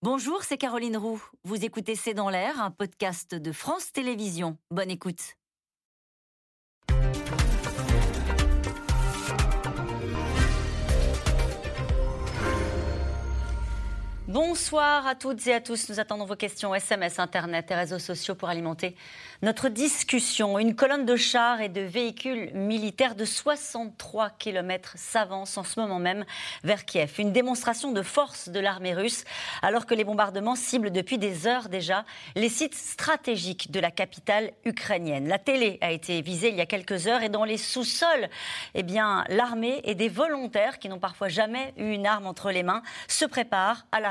Bonjour, c'est Caroline Roux. Vous écoutez C'est dans l'air, un podcast de France Télévisions. Bonne écoute. Bonsoir à toutes et à tous. Nous attendons vos questions SMS, Internet et réseaux sociaux pour alimenter notre discussion. Une colonne de chars et de véhicules militaires de 63 km s'avance en ce moment même vers Kiev. Une démonstration de force de l'armée russe alors que les bombardements ciblent depuis des heures déjà les sites stratégiques de la capitale ukrainienne. La télé a été visée il y a quelques heures et dans les sous-sols, eh bien, l'armée et des volontaires qui n'ont parfois jamais eu une arme entre les mains se préparent à la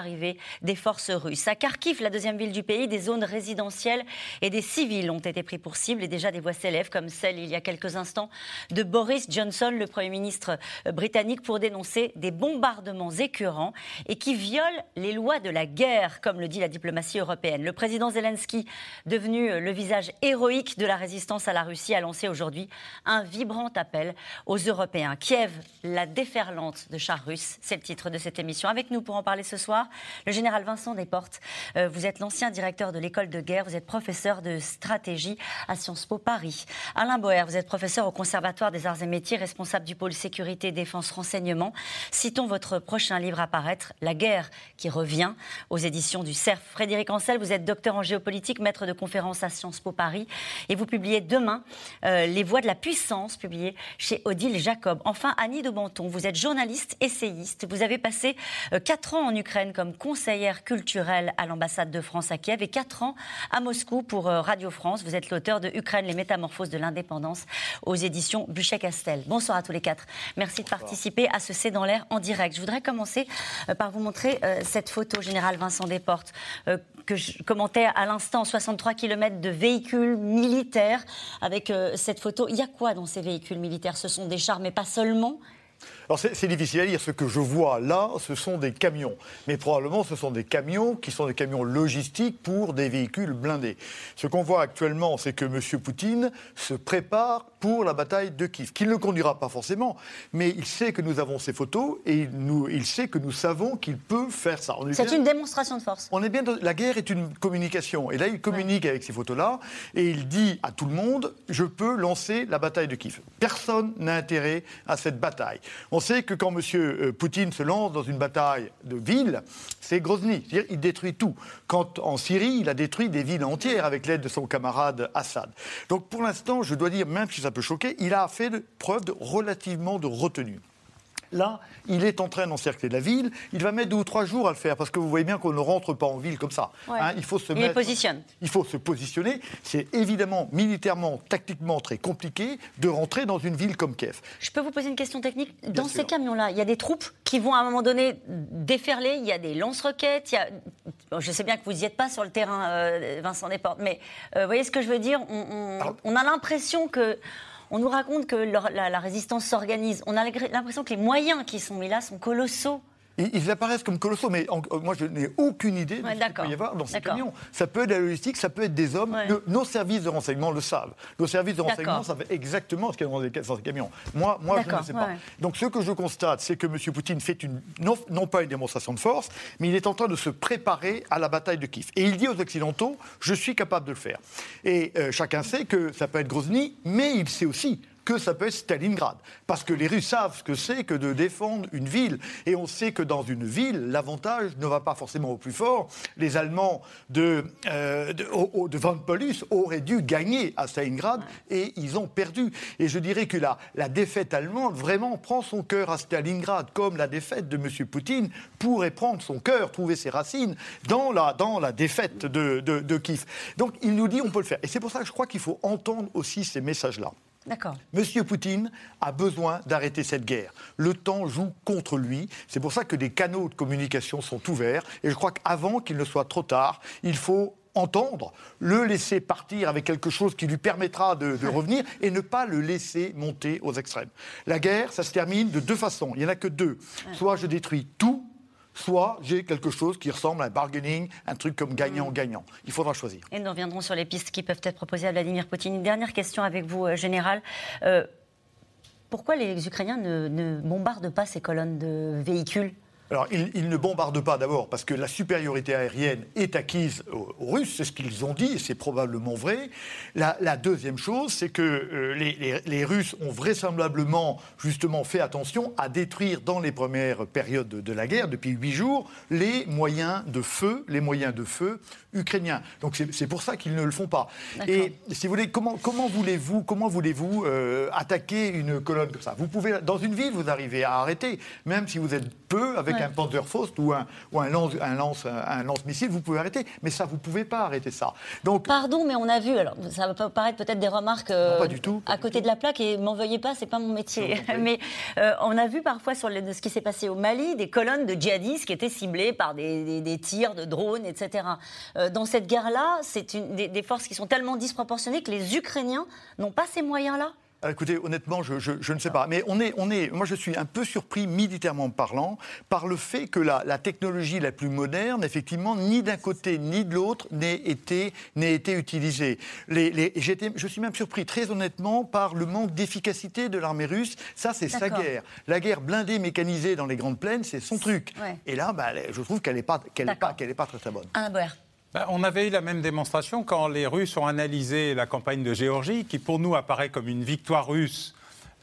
des forces russes. À Kharkiv, la deuxième ville du pays, des zones résidentielles et des civils ont été pris pour cible et déjà des voix s'élèvent, comme celle il y a quelques instants de Boris Johnson, le Premier ministre britannique, pour dénoncer des bombardements écœurants et qui violent les lois de la guerre, comme le dit la diplomatie européenne. Le président Zelensky, devenu le visage héroïque de la résistance à la Russie, a lancé aujourd'hui un vibrant appel aux Européens. Kiev, la déferlante de chars russes, c'est le titre de cette émission. Avec nous pour en parler ce soir, le général Vincent Desportes, euh, vous êtes l'ancien directeur de l'école de guerre, vous êtes professeur de stratégie à Sciences Po Paris. Alain Boer, vous êtes professeur au Conservatoire des arts et métiers, responsable du pôle sécurité, défense, renseignement. Citons votre prochain livre à paraître, La guerre qui revient, aux éditions du CERF. Frédéric Ancel, vous êtes docteur en géopolitique, maître de conférence à Sciences Po Paris, et vous publiez demain euh, Les voix de la puissance, publié chez Odile Jacob. Enfin, Annie de Banton, vous êtes journaliste, essayiste, vous avez passé euh, quatre ans en Ukraine comme conseillère culturelle à l'ambassade de France à Kiev et 4 ans à Moscou pour euh, Radio France. Vous êtes l'auteur de Ukraine, les métamorphoses de l'indépendance aux éditions Buchet-Castel. Bonsoir à tous les quatre. Merci de participer à ce C'est dans l'air en direct. Je voudrais commencer euh, par vous montrer euh, cette photo, Général Vincent Desportes, que je commentais à l'instant, 63 km de véhicules militaires. Avec cette photo, il y a quoi dans ces véhicules militaires? Ce sont des chars, mais pas seulement? Alors c'est difficile à dire. Ce que je vois là, ce sont des camions. Mais probablement, ce sont des camions qui sont des camions logistiques pour des véhicules blindés. Ce qu'on voit actuellement, c'est que M. Poutine se prépare pour la bataille de Kiev, qu'il ne conduira pas forcément, mais il sait que nous avons ces photos et il, nous, il sait que nous savons qu'il peut faire ça. C'est une démonstration de force. On est bien. La guerre est une communication. Et là, il communique avec ces photos-là et il dit à tout le monde je peux lancer la bataille de Kiev. Personne n'a intérêt à cette bataille. On sait que quand M. Euh, Poutine se lance dans une bataille de ville, c'est Grozny. C'est-à-dire il détruit tout. Quand en Syrie, il a détruit des villes entières avec l'aide de son camarade Assad. Donc pour l'instant, je dois dire, même si ça peut choquer, il a fait preuve de, relativement de retenue. Là, il est en train d'encercler la ville. Il va mettre deux ou trois jours à le faire parce que vous voyez bien qu'on ne rentre pas en ville comme ça. Hein. il faut se il positionne. Il faut se positionner. C'est évidemment militairement, tactiquement très compliqué de rentrer dans une ville comme Kiev. Je peux vous poser une question technique? Dans ces camions-là, il y a des troupes qui vont à un moment donné déferler. Il y a des lance-roquettes. je sais bien que vous n'y êtes pas sur le terrain, euh, Vincent Desportes, mais euh, vous voyez ce que je veux dire? On a l'impression que on nous raconte que la, résistance s'organise. On a l'impression que les moyens qui sont mis là sont colossaux. Ils, apparaissent comme colossaux, mais euh, moi je n'ai aucune idée de ce qu'il peut y avoir dans ces camions. Ça peut être de la logistique, ça peut être des hommes. nos services de renseignement le savent. Nos services de renseignement savent exactement ce qu'il y a dans, ces camions. Moi, moi je ne sais pas. Donc ce que je constate, c'est que M. Poutine fait une, non, pas une démonstration de force, mais il est en train de se préparer à la bataille de Kiev. Et il dit aux Occidentaux, je suis capable de le faire. Et euh, chacun sait que ça peut être Grozny, mais il sait aussi que ça peut être Stalingrad. Parce que les Russes savent ce que c'est que de défendre une ville. Et on sait que dans une ville, l'avantage ne va pas forcément au plus fort. Les Allemands de, euh, Van Paulus auraient dû gagner à Stalingrad et ils ont perdu. Et je dirais que la, défaite allemande vraiment prend son cœur à Stalingrad, comme la défaite de M. Poutine pourrait prendre son cœur, trouver ses racines dans la, défaite de, de, de Kiev. Donc il nous dit on peut le faire. Et c'est pour ça que je crois qu'il faut entendre aussi ces messages-là. Monsieur Poutine a besoin d'arrêter cette guerre. Le temps joue contre lui. C'est pour ça que des canaux de communication sont ouverts. Et je crois qu'avant qu'il ne soit trop tard, il faut entendre, le laisser partir avec quelque chose qui lui permettra de, revenir et ne pas le laisser monter aux extrêmes. La guerre, ça se termine de deux façons. Il n'y en a que deux. Soit je détruis tout, soit j'ai quelque chose qui ressemble à un bargaining, un truc comme gagnant-gagnant. Il faudra choisir. Et nous reviendrons sur les pistes qui peuvent être proposées à Vladimir Poutine. Une dernière question avec vous, euh, Général. Euh, pourquoi les Ukrainiens ne, bombardent pas ces colonnes de véhicules? Alors, ils, ne bombardent pas d'abord parce que la supériorité aérienne est acquise aux, Russes, c'est ce qu'ils ont dit, et c'est probablement vrai. La, deuxième chose, c'est que euh, les, Russes ont vraisemblablement justement fait attention à détruire dans les premières périodes de, la guerre, depuis huit jours, les moyens de feu, les moyens de feu ukrainiens. Donc c'est pour ça qu'ils ne le font pas. Et si vous voulez, comment, comment voulez-vous comment voulez-vous euh, attaquer une colonne comme ça? Vous pouvez, dans une ville, vous arrivez à arrêter, même si vous êtes peu avec un Panzerfaust ou un, ou un lance, un lance, un lance-missile, vous pouvez arrêter. Mais ça, vous pouvez pas arrêter ça. Donc, Pardon, mais on a vu. Alors, ça va paraître peut-être des remarques euh, pas du tout, à côté de la plaque. Et m'en veuillez pas, c'est pas mon métier. mais euh, on a vu parfois sur ce qui s'est passé au Mali des colonnes de djihadistes qui étaient ciblées par des, des, tirs de drones, etc. Euh, dans cette guerre-là, c'est des, des forces qui sont tellement disproportionnées que les Ukrainiens n'ont pas ces moyens-là. Ah, écoutez, honnêtement, je, ne sais pas. Mais on est, on est, moi, je suis un peu surpris, militairement parlant, par le fait que la, technologie la plus moderne, effectivement, ni d'un côté ni de l'autre, n'ait été, été utilisée. Les, je suis même surpris, très honnêtement, par le manque d'efficacité de l'armée russe. Ça, c'est sa guerre. La guerre blindée, mécanisée dans les grandes plaines, c'est son truc. Et là, bah, je trouve qu'elle n'est pas, qu'elle pas, qu'elle pas très, très bonne. Ben, on avait eu la même démonstration quand les Russes ont analysé la campagne de Géorgie, qui pour nous apparaît comme une victoire russe.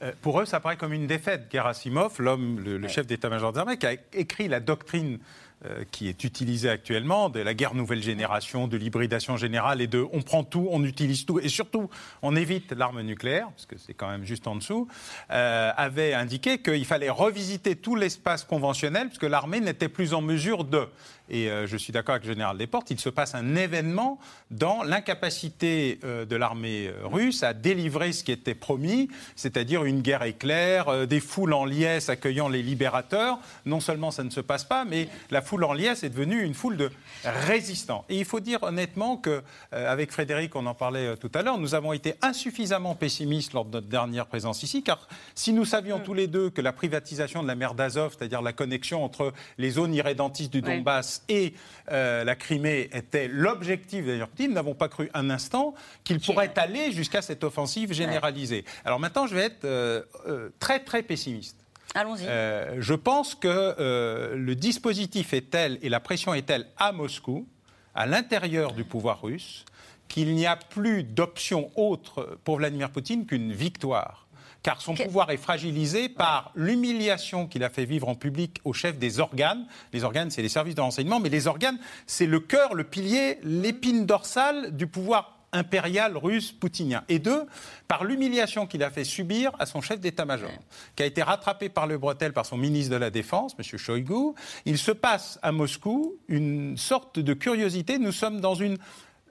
Euh, pour eux, ça apparaît comme une défaite. Gerasimov, l'homme, le, chef d'état-major des armées, qui a écrit la doctrine euh, qui est utilisée actuellement, de la guerre nouvelle génération, de l'hybridation générale et de on prend tout, on utilise tout, et surtout on évite l'arme nucléaire, parce que c'est quand même juste en dessous, euh, avait indiqué qu'il fallait revisiter tout l'espace conventionnel, parce que l'armée n'était plus en mesure de et euh, je suis d'accord avec le général Desportes, il se passe un événement dans l'incapacité euh, de l'armée euh, russe à délivrer ce qui était promis, c'est-à-dire une guerre éclair, des foules en liesse accueillant les libérateurs. Non seulement ça ne se passe pas, mais la foule en liesse est devenue une foule de résistants. Et il faut dire honnêtement que, avec Frédéric, on en parlait tout à l'heure, nous avons été insuffisamment pessimistes lors de notre dernière présence ici, car si nous savions tous les deux que la privatisation de la mer d'Azov, c'est-à-dire la connexion entre les zones irrédentistes du Donbass, et euh, la Crimée était l'objectif d'ailleurs Poutine, nous n'avons pas cru un instant qu'il pourrait aller jusqu'à cette offensive généralisée. Alors maintenant, je vais être euh, euh, très très pessimiste. Allons-y. je pense que le dispositif est tel et la pression est telle à Moscou, à l'intérieur du pouvoir russe, qu'il n'y a plus d'option autre pour Vladimir Poutine qu'une victoire car son pouvoir est fragilisé par l'humiliation qu'il a fait vivre en public au chef des organes. Les organes, c'est les services de renseignement, mais les organes, c'est le cœur, le pilier, l'épine dorsale du pouvoir impérial russe poutinien. Et deux, par l'humiliation qu'il a fait subir à son chef d'état-major, qui a été rattrapé par le bretelle par son ministre de la Défense, M. Shoigu. Il se passe à Moscou une sorte de curiosité. Nous sommes dans une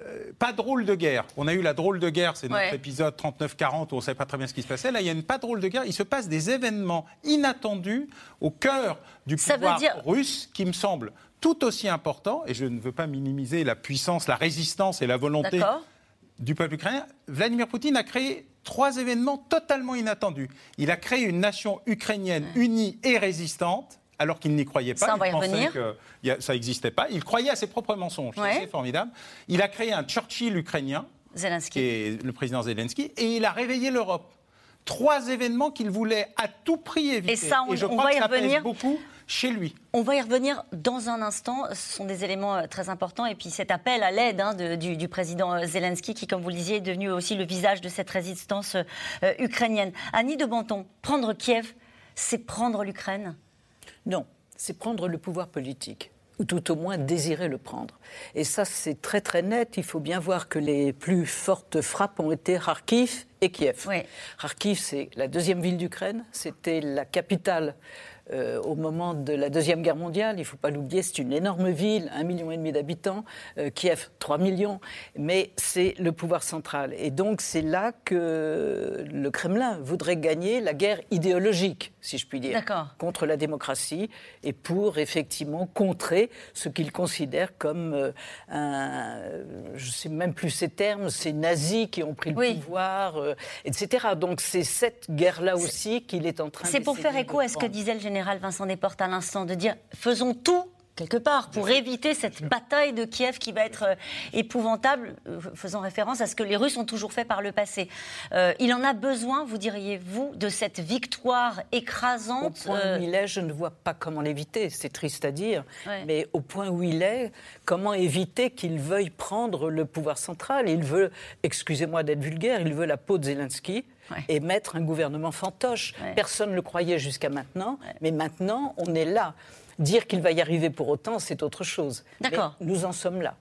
euh, pas drôle de guerre. On a eu la drôle de guerre, c'est notre épisode 39-40 où on ne savait pas très bien ce qui se passait. Là, il y a une pas drôle de guerre. Il se passe des événements inattendus au cœur du pouvoir russe qui me semblent tout aussi importants. Et je ne veux pas minimiser la puissance, la résistance et la volonté du peuple ukrainien. Vladimir Poutine a créé trois événements totalement inattendus. Il a créé une nation ukrainienne unie et résistante alors qu'il n'y croyait pas. Ça, y revenir. Que ça n'existait pas. Il croyait à ses propres mensonges. C'est formidable. Il a créé un Churchill ukrainien, Zelensky. qui est le président Zelensky, et il a réveillé l'Europe. Trois événements qu'il voulait à tout prix éviter. Et ça, on, je crois va y revenir. beaucoup chez lui. On va y revenir dans un instant. Ce sont des éléments euh, très importants. Et puis cet appel à l'aide hein, du, président euh, Zelensky, qui, comme vous le disiez, est devenu aussi le visage de cette résistance euh, ukrainienne. Annie de Banton, prendre Kiev, c'est prendre l'Ukraine Non, c'est prendre le pouvoir politique ou tout au moins désirer le prendre. Et ça, c'est très très net. Il faut bien voir que les plus fortes frappes ont été Kharkiv et Kiev. Kharkiv, c'est la deuxième ville d'Ukraine, c'était la capitale euh, au moment de la Deuxième Guerre mondiale. Il ne faut pas l'oublier, c'est une énorme ville, un million et demi d'habitants, euh, Kiev, 3 millions, mais c'est le pouvoir central. Et donc c'est là que le Kremlin voudrait gagner la guerre idéologique, si je puis dire, contre la démocratie et pour effectivement contrer ce qu'il considère comme euh, un, je ne sais même plus ces termes, ces nazis qui ont pris le pouvoir, etc. Donc c'est cette guerre-là aussi qu'il est en train de... C'est pour faire éco à ce que disait le général Vincent Desportes à l'instant, de dire faisons tout quelque part, pour éviter cette bataille de Kiev qui va être euh, épouvantable, euh, faisant référence à ce que les Russes ont toujours fait par le passé. Euh, il en a besoin, vous diriez-vous, de cette victoire écrasante Au point où il est, je ne vois pas comment l'éviter. C'est triste à dire, mais au point où il est, comment éviter qu'il veuille prendre le pouvoir central? Il veut, excusez-moi d'être vulgaire, il veut la peau de Zelensky. et mettre un gouvernement fantoche. Personne ne le croyait jusqu'à maintenant, mais maintenant, on est là. Dire qu'il va y arriver pour autant, c'est autre chose. D'accord. Nous en sommes là.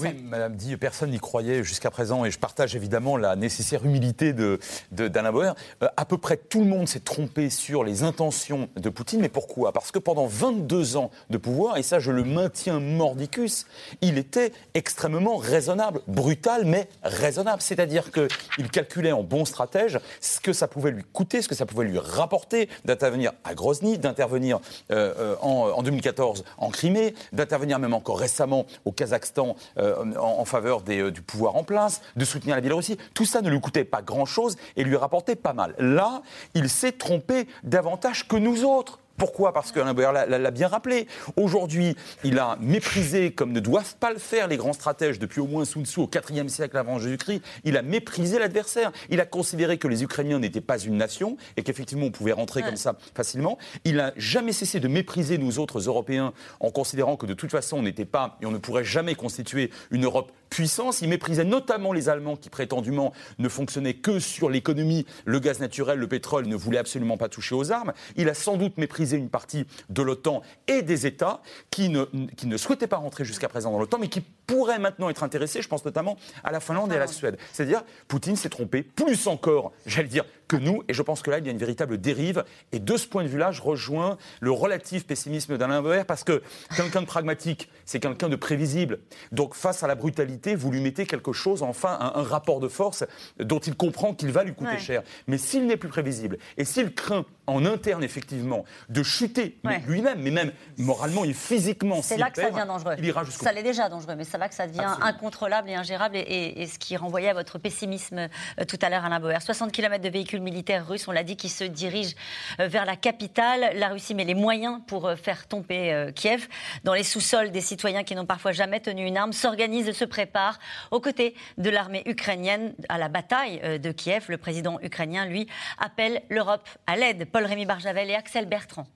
Oui, Madame dit, personne n'y croyait jusqu'à présent, et je partage évidemment la nécessaire humilité d'Alain de, de Bauer. Euh, à peu près tout le monde s'est trompé sur les intentions de Poutine, mais pourquoi? Parce que pendant 22 ans de pouvoir, et ça je le maintiens mordicus, il était extrêmement raisonnable, brutal, mais raisonnable. C'est-à-dire qu'il calculait en bon stratège ce que ça pouvait lui coûter, ce que ça pouvait lui rapporter d'intervenir à Grozny, d'intervenir euh, euh, en 2014 en Crimée, d'intervenir même encore récemment au Kazakhstan euh, en, faveur euh, du pouvoir en place, de soutenir la Biélorussie. Tout ça ne lui coûtait pas grand-chose et lui rapportait pas mal. Là, il s'est trompé davantage que nous autres. Pourquoi? Parce qu'Alain Boyer l'a bien rappelé. Aujourd'hui, il a méprisé, comme ne doivent pas le faire les grands stratèges depuis au moins Sun Tzu au IVe siècle avant Jésus-Christ, il a méprisé l'adversaire. Il a considéré que les Ukrainiens n'étaient pas une nation et qu'effectivement on pouvait rentrer comme ça facilement. Il n'a jamais cessé de mépriser nous autres Européens en considérant que de toute façon on n'était pas et on ne pourrait jamais constituer une Europe puissance. Il méprisait notamment les Allemands qui prétendument ne fonctionnaient que sur l'économie, le gaz naturel, le pétrole, ne voulaient absolument pas toucher aux armes. Il a sans doute méprisé une partie de l'OTAN et des États qui ne, qui ne souhaitaient pas rentrer jusqu'à présent dans l'OTAN, mais qui pourraient maintenant être intéressés, je pense notamment à la Finlande et à la Suède. C'est-à-dire, Poutine s'est trompé, plus encore, j'allais dire, que nous. Et je pense que là, il y a une véritable dérive. Et de ce point de vue-là, je rejoins le relatif pessimisme d'Alain Boer parce que quelqu'un de pragmatique, c'est quelqu'un de prévisible. Donc, face à la brutalité, vous lui mettez quelque chose, enfin, un, rapport de force dont il comprend qu'il va lui coûter cher. Mais s'il n'est plus prévisible et s'il craint en interne, effectivement, de chuter lui-même, mais même moralement et physiquement, c'est là que ça devient dangereux. Il ira jusqu'au Ça l'est déjà dangereux, mais c'est là que ça devient incontrôlable et ingérable et, ce qui renvoyait à votre pessimisme euh, tout à l'heure, Alain Boer. 60 km de véhicules militaires russes, on l'a dit, qui se dirigent euh, vers la capitale. La Russie met les moyens pour euh, faire tomber Kiev. Dans les sous-sols, des citoyens qui n'ont parfois jamais tenu une arme s'organisent et se préparent aux côtés de l'armée ukrainienne à la bataille de Kiev. Le président ukrainien, lui, appelle l'Europe à l'aide. Paul-Rémy Barjavel et Axel Bertrand.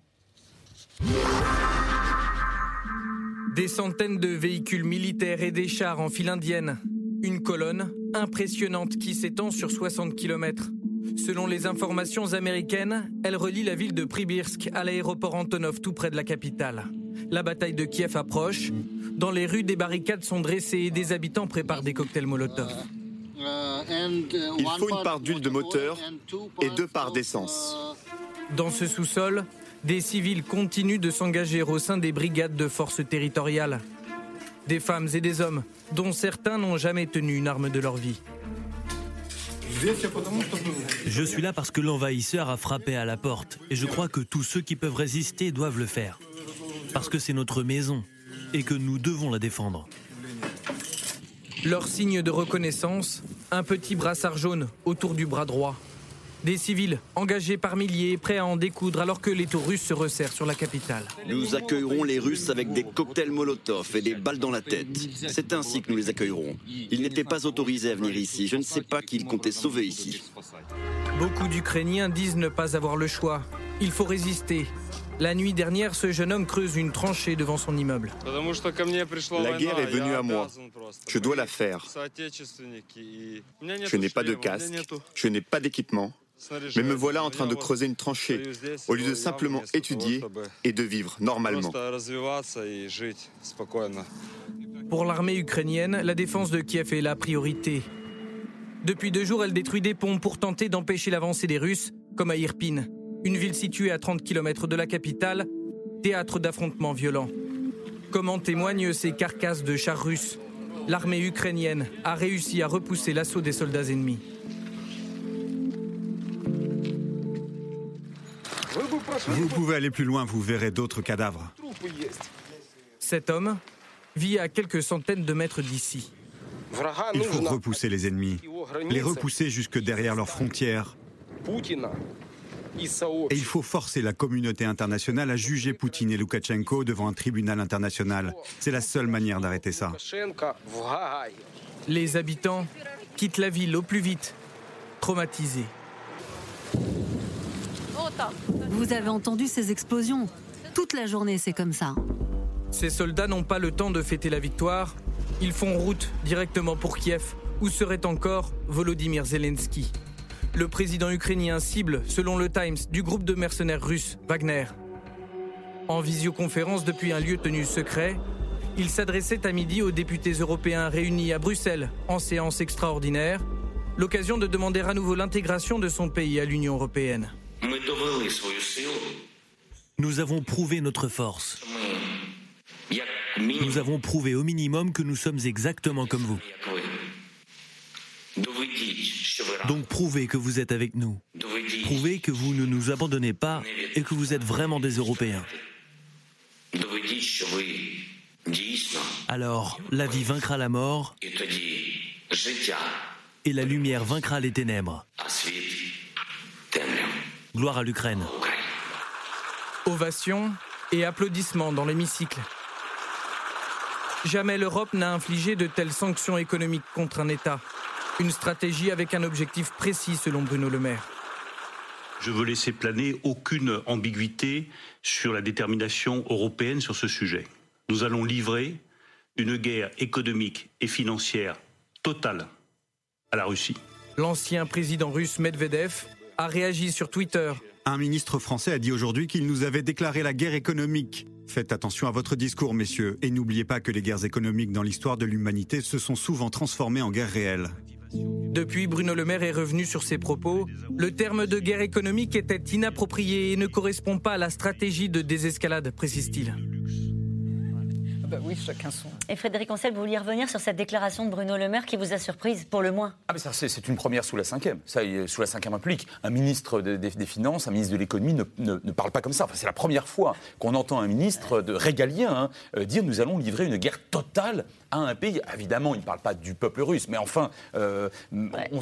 Des centaines de véhicules militaires et des chars en file indienne. Une colonne impressionnante qui s'étend sur 60 km. Selon les informations américaines, elle relie la ville de Pribirsk à l'aéroport Antonov tout près de la capitale. La bataille de Kiev approche. Dans les rues, des barricades sont dressées et des habitants préparent des cocktails Molotov. Il faut une part d'huile de moteur et deux parts d'essence. Dans ce sous-sol, des civils continuent de s'engager au sein des brigades de forces territoriales. Des femmes et des hommes, dont certains n'ont jamais tenu une arme de leur vie. Je suis là parce que l'envahisseur a frappé à la porte et je crois que tous ceux qui peuvent résister doivent le faire. Parce que c'est notre maison et que nous devons la défendre. Leur signe de reconnaissance, un petit brassard jaune autour du bras droit. Des civils engagés par milliers, prêts à en découdre alors que les tours russes se resserrent sur la capitale. Nous accueillerons les Russes avec des cocktails Molotov et des balles dans la tête. C'est ainsi que nous les accueillerons. Ils n'étaient pas autorisés à venir ici. Je ne sais pas qui ils comptaient sauver ici. Beaucoup d'Ukrainiens disent ne pas avoir le choix. Il faut résister. La nuit dernière, ce jeune homme creuse une tranchée devant son immeuble. La guerre est venue à moi. Je dois la faire. Je n'ai pas de casque, je n'ai pas d'équipement. Mais me voilà en train de creuser une tranchée, au lieu de simplement étudier et de vivre normalement. Pour l'armée ukrainienne, la défense de Kiev est la priorité. Depuis deux jours, elle détruit des ponts pour tenter d'empêcher l'avancée des Russes, comme à Irpin, une ville située à 30 km de la capitale, théâtre d'affrontements violents. Comme en témoignent ces carcasses de chars russes, l'armée ukrainienne a réussi à repousser l'assaut des soldats ennemis. Vous pouvez aller plus loin, vous verrez d'autres cadavres. Cet homme vit à quelques centaines de mètres d'ici. Il faut repousser les ennemis, les repousser jusque derrière leurs frontières. Et il faut forcer la communauté internationale à juger Poutine et Loukachenko devant un tribunal international. C'est la seule manière d'arrêter ça. Les habitants quittent la ville au plus vite, traumatisés. Vous avez entendu ces explosions Toute la journée, c'est comme ça. Ces soldats n'ont pas le temps de fêter la victoire. Ils font route directement pour Kiev, où serait encore Volodymyr Zelensky. Le président ukrainien cible, selon le Times, du groupe de mercenaires russes Wagner. En visioconférence depuis un lieu tenu secret, il s'adressait à midi aux députés européens réunis à Bruxelles en séance extraordinaire, l'occasion de demander à nouveau l'intégration de son pays à l'Union européenne. Nous avons prouvé notre force. Nous avons prouvé au minimum que nous sommes exactement comme vous. Donc prouvez que vous êtes avec nous. Prouvez que vous ne nous abandonnez pas et que vous êtes vraiment des Européens. Alors, la vie vaincra la mort et la lumière vaincra les ténèbres. Gloire à l'Ukraine. Ovation et applaudissements dans l'hémicycle. Jamais l'Europe n'a infligé de telles sanctions économiques contre un État. Une stratégie avec un objectif précis selon Bruno Le Maire. Je veux laisser planer aucune ambiguïté sur la détermination européenne sur ce sujet. Nous allons livrer une guerre économique et financière totale à la Russie. L'ancien président russe Medvedev a réagi sur Twitter. Un ministre français a dit aujourd'hui qu'il nous avait déclaré la guerre économique. Faites attention à votre discours, messieurs, et n'oubliez pas que les guerres économiques dans l'histoire de l'humanité se sont souvent transformées en guerres réelles. Depuis, Bruno Le Maire est revenu sur ses propos. Le terme de guerre économique était inapproprié et ne correspond pas à la stratégie de désescalade, précise-t-il. Ah bah oui, chacun son. Et Frédéric Ancel, vous vouliez revenir sur cette déclaration de Bruno Le Maire qui vous a surprise, pour le moins? Ah, mais ça, c'est une première sous la cinquième. Ça, sous la cinquième République. Un ministre des Finances, un ministre de l'économie ne, ne, parle pas comme ça. Enfin, c'est la première fois qu'on entend un ministre de régalien hein, euh, dire nous allons livrer une guerre totale à un pays. Évidemment, il ne parle pas du peuple russe, mais enfin, euh,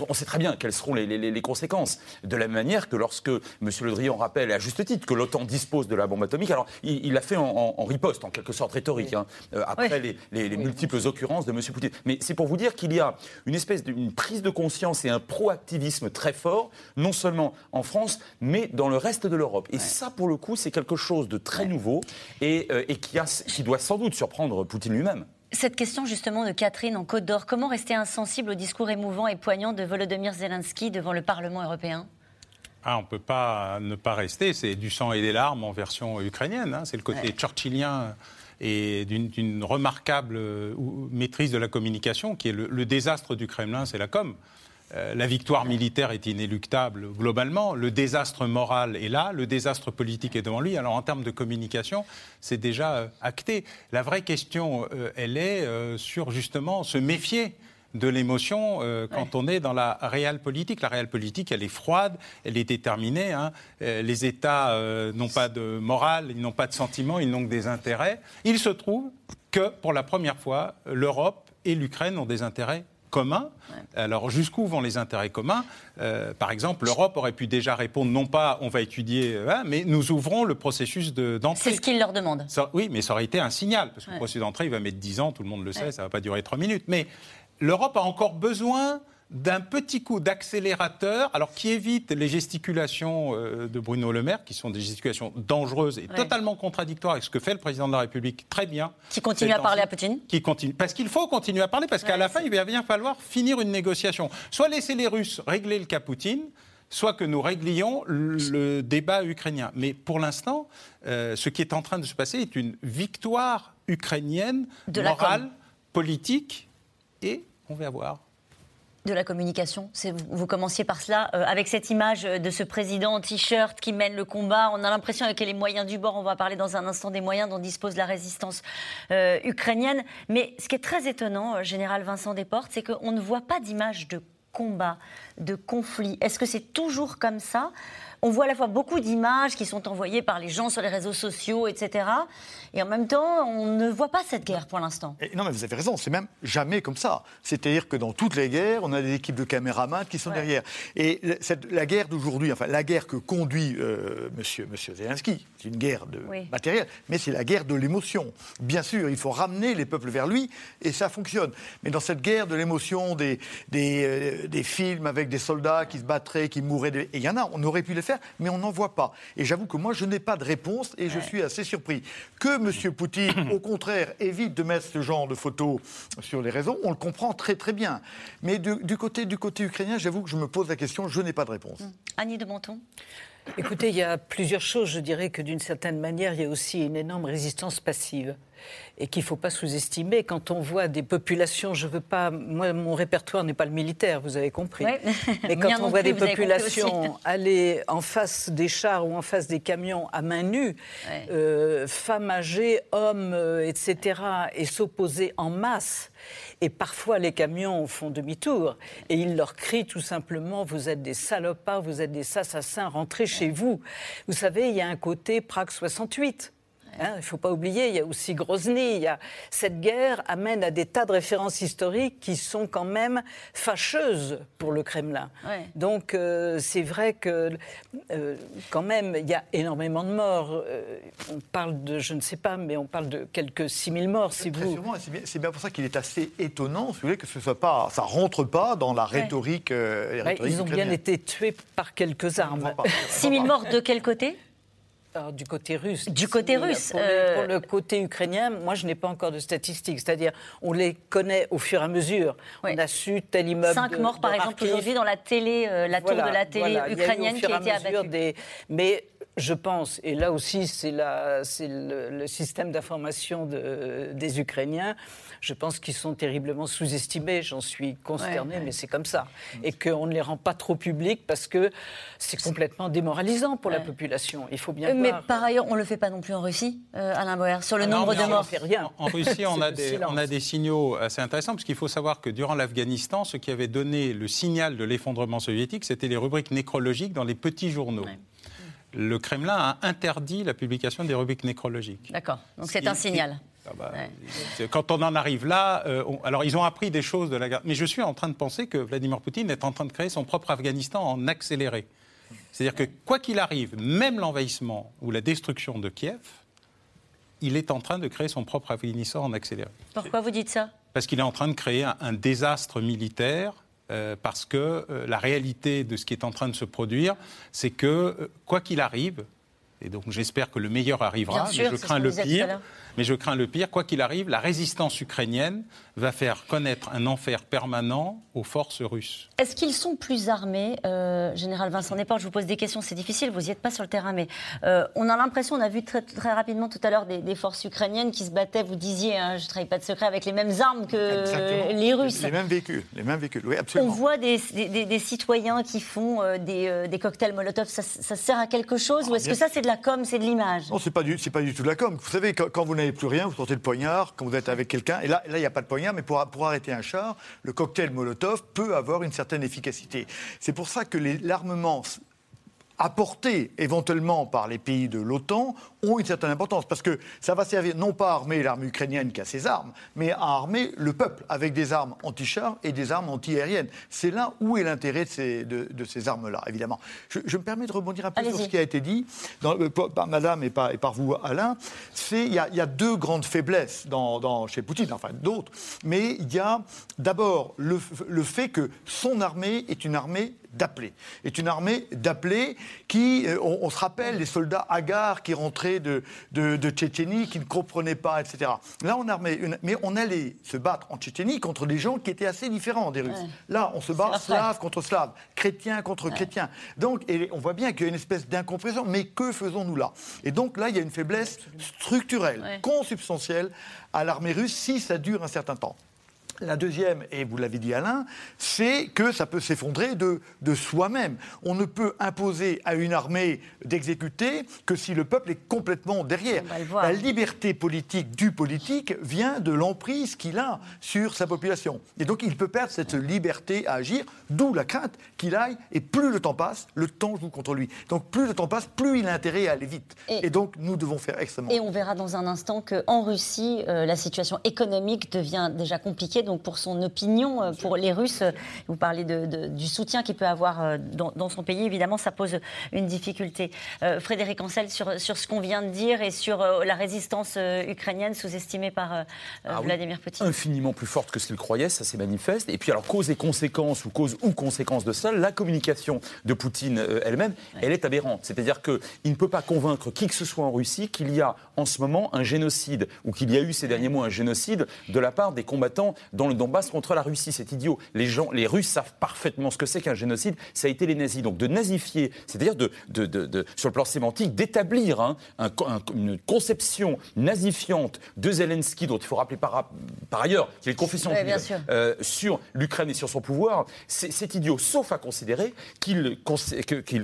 on, sait très bien quelles seront les, conséquences. De la même manière que lorsque M. Le Drian rappelle, à juste titre, que l'OTAN dispose de la bombe atomique, alors il l'a fait en, riposte, en quelque sorte rhétorique, hein, euh, après les, multiples occurrences de M. Poutine. Mais c'est pour vous dire qu'il y a une espèce d'une prise de conscience et un proactivisme très fort, non seulement en France, mais dans le reste de l'Europe. Et ça, pour le coup, c'est quelque chose de très nouveau et, euh, et qui, a, qui doit sans doute surprendre Poutine lui-même. Cette question justement de Catherine en Côte d'Or, comment rester insensible au discours émouvant et poignant de Volodymyr Zelensky devant le Parlement européen? Ah, on ne peut pas ne pas rester, c'est du sang et des larmes en version ukrainienne, hein. c'est le côté churchillien et d'une remarquable euh, maîtrise de la communication qui est le désastre du Kremlin, c'est la com. Euh, la victoire militaire est inéluctable globalement, le désastre moral est là, le désastre politique est devant lui. Alors en termes de communication, c'est déjà euh, acté. La vraie question, euh, elle est sur justement se méfier de l'émotion quand on est dans la réelle politique. La réelle politique, elle est froide, elle est déterminée. Hein. les États n'ont pas de morale, ils n'ont pas de sentiments, ils n'ont que des intérêts. Il se trouve que pour la première fois, l'Europe et l'Ukraine ont des intérêts communs. Alors jusqu'où vont les intérêts communs euh, Par exemple, l'Europe aurait pu déjà répondre non pas on va étudier, euh, hein, mais nous ouvrons le processus d'entrée. C'est ce qu'ils leur demandent. oui, mais ça aurait été un signal, parce que le processus d'entrée, il va mettre 10 ans, tout le monde le sait, ça ne va pas durer 3 minutes. Mais l'Europe a encore besoin d'un petit coup d'accélérateur, alors qui évite les gesticulations euh, de Bruno Le Maire, qui sont des gesticulations dangereuses et totalement contradictoires avec ce que fait le président de la République très bien. Qui continue à parler à Poutine Qui continue, parce qu'il faut continuer à parler, parce qu'à la fin, il va bien falloir finir une négociation. Soit laisser les Russes régler le cas Poutine, soit que nous réglions le débat ukrainien. Mais pour l'instant, euh, ce qui est en train de se passer est une victoire ukrainienne, morale, politique, et on va voir de la communication. Vous commenciez par cela, euh, avec cette image de ce président en t-shirt qui mène le combat. On a l'impression avec les moyens du bord, on va parler dans un instant des moyens dont dispose la résistance euh, ukrainienne. Mais ce qui est très étonnant, euh, général Vincent Desportes, c'est qu'on ne voit pas d'image de combat, de conflit. Est-ce que c'est toujours comme ça? On voit à la fois beaucoup d'images qui sont envoyées par les gens sur les réseaux sociaux, etc. Et en même temps, on ne voit pas cette guerre pour l'instant. Non, mais vous avez raison, c'est même jamais comme ça. C'est-à-dire que dans toutes les guerres, on a des équipes de caméramans qui sont derrière. Et la guerre d'aujourd'hui, enfin la guerre que conduit euh, monsieur, monsieur Zelensky, c'est une guerre de matériel, mais c'est la guerre de l'émotion. Bien sûr, il faut ramener les peuples vers lui, et ça fonctionne. Mais dans cette guerre de l'émotion, des, des, euh, des, films avec des soldats qui se battraient, qui mouraient, et il y en a, on aurait pu les faire, mais on n'en voit pas. Et j'avoue que moi, je n'ai pas de réponse, et je suis assez surpris. Que M. Poutine, au contraire, évite de mettre ce genre de photos sur les réseaux, on le comprend très très bien. Mais du, côté, du côté ukrainien, j'avoue que je me pose la question, je n'ai pas de réponse. Annie de Menton Écoutez, il y a plusieurs choses. Je dirais que d'une certaine manière, il y a aussi une énorme résistance passive et qu'il ne faut pas sous-estimer. Quand on voit des populations, je veux pas, moi mon répertoire n'est pas le militaire, vous avez compris. Mais quand on voit des populations aller en face des chars ou en face des camions à main nue, euh, femmes âgées, hommes, euh, etc., et s'opposer en masse. Et parfois, les camions font demi-tour et ils leur crient tout simplement Vous êtes des salopards, vous êtes des assassins, rentrez chez vous. Vous savez, il y a un côté Prague 68. Hein, il ne faut pas oublier, il y a aussi Grozny. Il y a... Cette guerre amène à des tas de références historiques qui sont quand même fâcheuses pour le Kremlin. Donc euh, c'est vrai que euh, quand même, il y a énormément de morts. Euh, on parle de, je ne sais pas, mais on parle de quelques 6000 morts, si vous... C'est bien, pour ça qu'il est assez étonnant, si vous voulez, que ce soit pas, ça rentre pas dans la rhétorique. ils ont bien été tués par quelques armes. 6000 morts de quel côté? Du côté russe. Du côté russe. Pour, euh, le côté ukrainien, moi, je n'ai pas encore de statistiques. C'est-à-dire, on les connaît au fur et à mesure. On a su tel immeuble. Cinq morts, par exemple, aujourd'hui dans la télé, euh, la tour de la télé ukrainienne qui a été abattue. Des... Mais je pense, et là aussi c'est le, le, système d'information de, des Ukrainiens, je pense qu'ils sont terriblement sous-estimés, j'en suis consternée, mais c'est comme ça. Et qu'on ne les rend pas trop publics parce que c'est complètement démoralisant pour la population. Il faut bien Mais par ailleurs, on ne le fait pas non plus en Russie, euh, Alain Boer, sur le ah nombre de morts. Rien. En, Russie, on a, des, on a des signaux assez intéressants, parce qu'il faut savoir que durant l'Afghanistan, ce qui avait donné le signal de l'effondrement soviétique, c'était les rubriques nécrologiques dans les petits journaux le Kremlin a interdit la publication des rubriques nécrologiques. D'accord, donc c'est un signal. Ah bah, quand on en arrive là, euh, alors ils ont appris des choses de la guerre, mais je suis en train de penser que Vladimir Poutine est en train de créer son propre Afghanistan en accéléré. C'est-à-dire que quoi qu'il arrive, même l'envahissement ou la destruction de Kiev, il est en train de créer son propre Afghanistan en accéléré. Pourquoi vous dites ça? Parce qu'il est en train de créer un désastre militaire euh, parce que euh, la réalité de ce qui est en train de se produire, c'est que, euh, quoi qu'il arrive, et donc j'espère que le meilleur arrivera, mais je crains le pire, mais je crains le pire, quoi qu'il arrive, la résistance ukrainienne va faire connaître un enfer permanent aux forces russes. Est-ce qu'ils sont plus armés euh, Général Vincent Néport, je vous pose des questions, c'est difficile, vous n'y êtes pas sur le terrain, mais euh, on a l'impression, on a vu très, très rapidement tout à l'heure des, forces ukrainiennes qui se battaient, vous disiez, hein, je ne travaille pas de secret, avec les mêmes armes que les Russes. Les, mêmes véhicules, les mêmes véhicules, oui, absolument. On voit des, des, citoyens qui font euh, des, cocktails Molotov, ça, sert à quelque chose Ou est-ce que ça, c'est de la com, c'est de l'image? Non, ce n'est pas, du, pas du tout de la com. Vous savez, quand, quand vous n'avez plus rien, vous sortez le poignard, quand vous êtes avec quelqu'un, et là, il n'y a pas de poignard, mais pour, pour arrêter un char, le cocktail Molotov peut avoir une certaine efficacité. C'est pour ça que l'armement apportés éventuellement par les pays de l'OTAN ont une certaine importance, parce que ça va servir non pas à armer l'armée ukrainienne qui a ses armes, mais à armer le peuple avec des armes anti-chars et des armes anti-aériennes. C'est là où est l'intérêt de ces, de, ces armes-là, évidemment. Je, me permets de rebondir un peu sur ce qui a été dit dans, par Madame et par, et par vous, Alain. Il y, y, a deux grandes faiblesses dans, dans, chez Poutine, enfin d'autres, mais il y a d'abord le, le fait que son armée est une armée d'appelés. Est une armée d'appelés qui, euh, on, se rappelle, les soldats hagards qui rentraient de, de, Tchétchénie, qui ne comprenaient pas, etc. Là, on armait une, mais on allait se battre en Tchétchénie contre des gens qui étaient assez différents des Russes. Là, on se bat slave contre slave, chrétien contre chrétien. Donc, et on voit bien qu'il y a une espèce d'incompréhension. Mais que faisons-nous là? Et donc là, il y a une faiblesse structurelle, consubstantielle à l'armée russe si ça dure un certain temps. La deuxième, et vous l'avez dit Alain, c'est que ça peut s'effondrer de, de soi-même. On ne peut imposer à une armée d'exécuter que si le peuple est complètement derrière. La liberté politique du politique vient de l'emprise qu'il a sur sa population. Et donc il peut perdre cette liberté à agir, d'où la crainte qu'il aille, et plus le temps passe, le temps joue contre lui. Donc plus le temps passe, plus il a intérêt à aller vite. Et, donc nous devons faire extrêmement. Et on verra dans un instant qu'en Russie, euh, la situation économique devient déjà compliquée donc pour son opinion, euh, pour les Russes. Euh, vous parlez de, du soutien qu'il peut avoir euh, dans, son pays. Évidemment, ça pose une difficulté. Frédéric Ancel, sur, sur ce qu'on vient de dire et sur la résistance ukrainienne sous-estimée par ah Vladimir Poutine. Infiniment plus forte que ce qu'il croyait, ça s'est manifeste. Et puis, alors, cause et conséquence, ou cause ou conséquence de ça, la communication de Poutine elle-même, elle est aberrante. C'est-à-dire qu'il ne peut pas convaincre qui que ce soit en Russie qu'il y a en ce moment un génocide, ou qu'il y a eu ces derniers mois un génocide de la part des combattants dans le Donbass contre la Russie. C'est idiot. Les, gens, les Russes savent parfaitement ce que c'est qu'un génocide. Ça a été les nazis. Donc de nazifier, c'est-à-dire de, de, sur le plan sémantique, d'établir hein, une conception nazifiante de Zelensky, dont il faut rappeler par, par ailleurs qu'il une confession euh, sur l'Ukraine et sur son pouvoir, c'est idiot. Sauf à considérer qu'il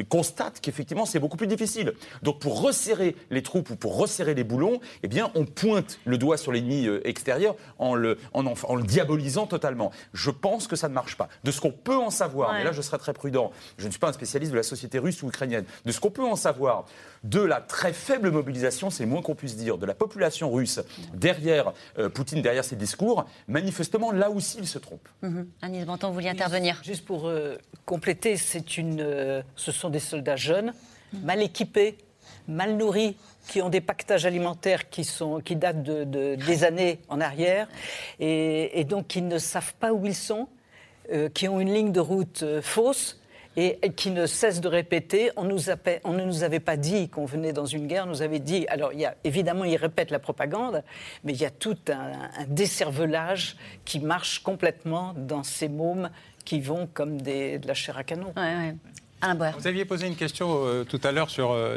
constate qu'effectivement c'est beaucoup plus difficile. Donc pour resserrer les troupes ou pour resserrer les boulons, eh bien on pointe le doigt sur l'ennemi euh, extérieur en le, en, en le diabolisant totalement. Je pense que ça ne marche pas. De ce qu'on peut en savoir, mais là je serai très prudent, je ne suis pas un spécialiste de la société russe ou ukrainienne, de ce qu'on peut en savoir de la très faible mobilisation, c'est le moins qu'on puisse dire, de la population russe derrière euh, Poutine, derrière ses discours, manifestement là aussi il se trompe. Mmh. Agnès vous vouliez intervenir. Juste pour euh, compléter, c'est une, euh, ce sont des soldats jeunes, mhm. mal équipés, mal nourris, qui ont des pactages alimentaires qui, sont, qui datent de, des années en arrière, et, donc qui ne savent pas où ils sont, euh, qui ont une ligne de route euh, fausse. Et, qui ne cessent de répéter, on, nous on ne nous avait pas dit qu'on venait dans une guerre, on nous avait dit, alors il y a, évidemment ils répètent la propagande, mais il y a tout un, décervelage qui marche complètement dans ces mômes qui vont comme des, de la chair à canon. Vous aviez posé une question euh, tout à l'heure sur euh,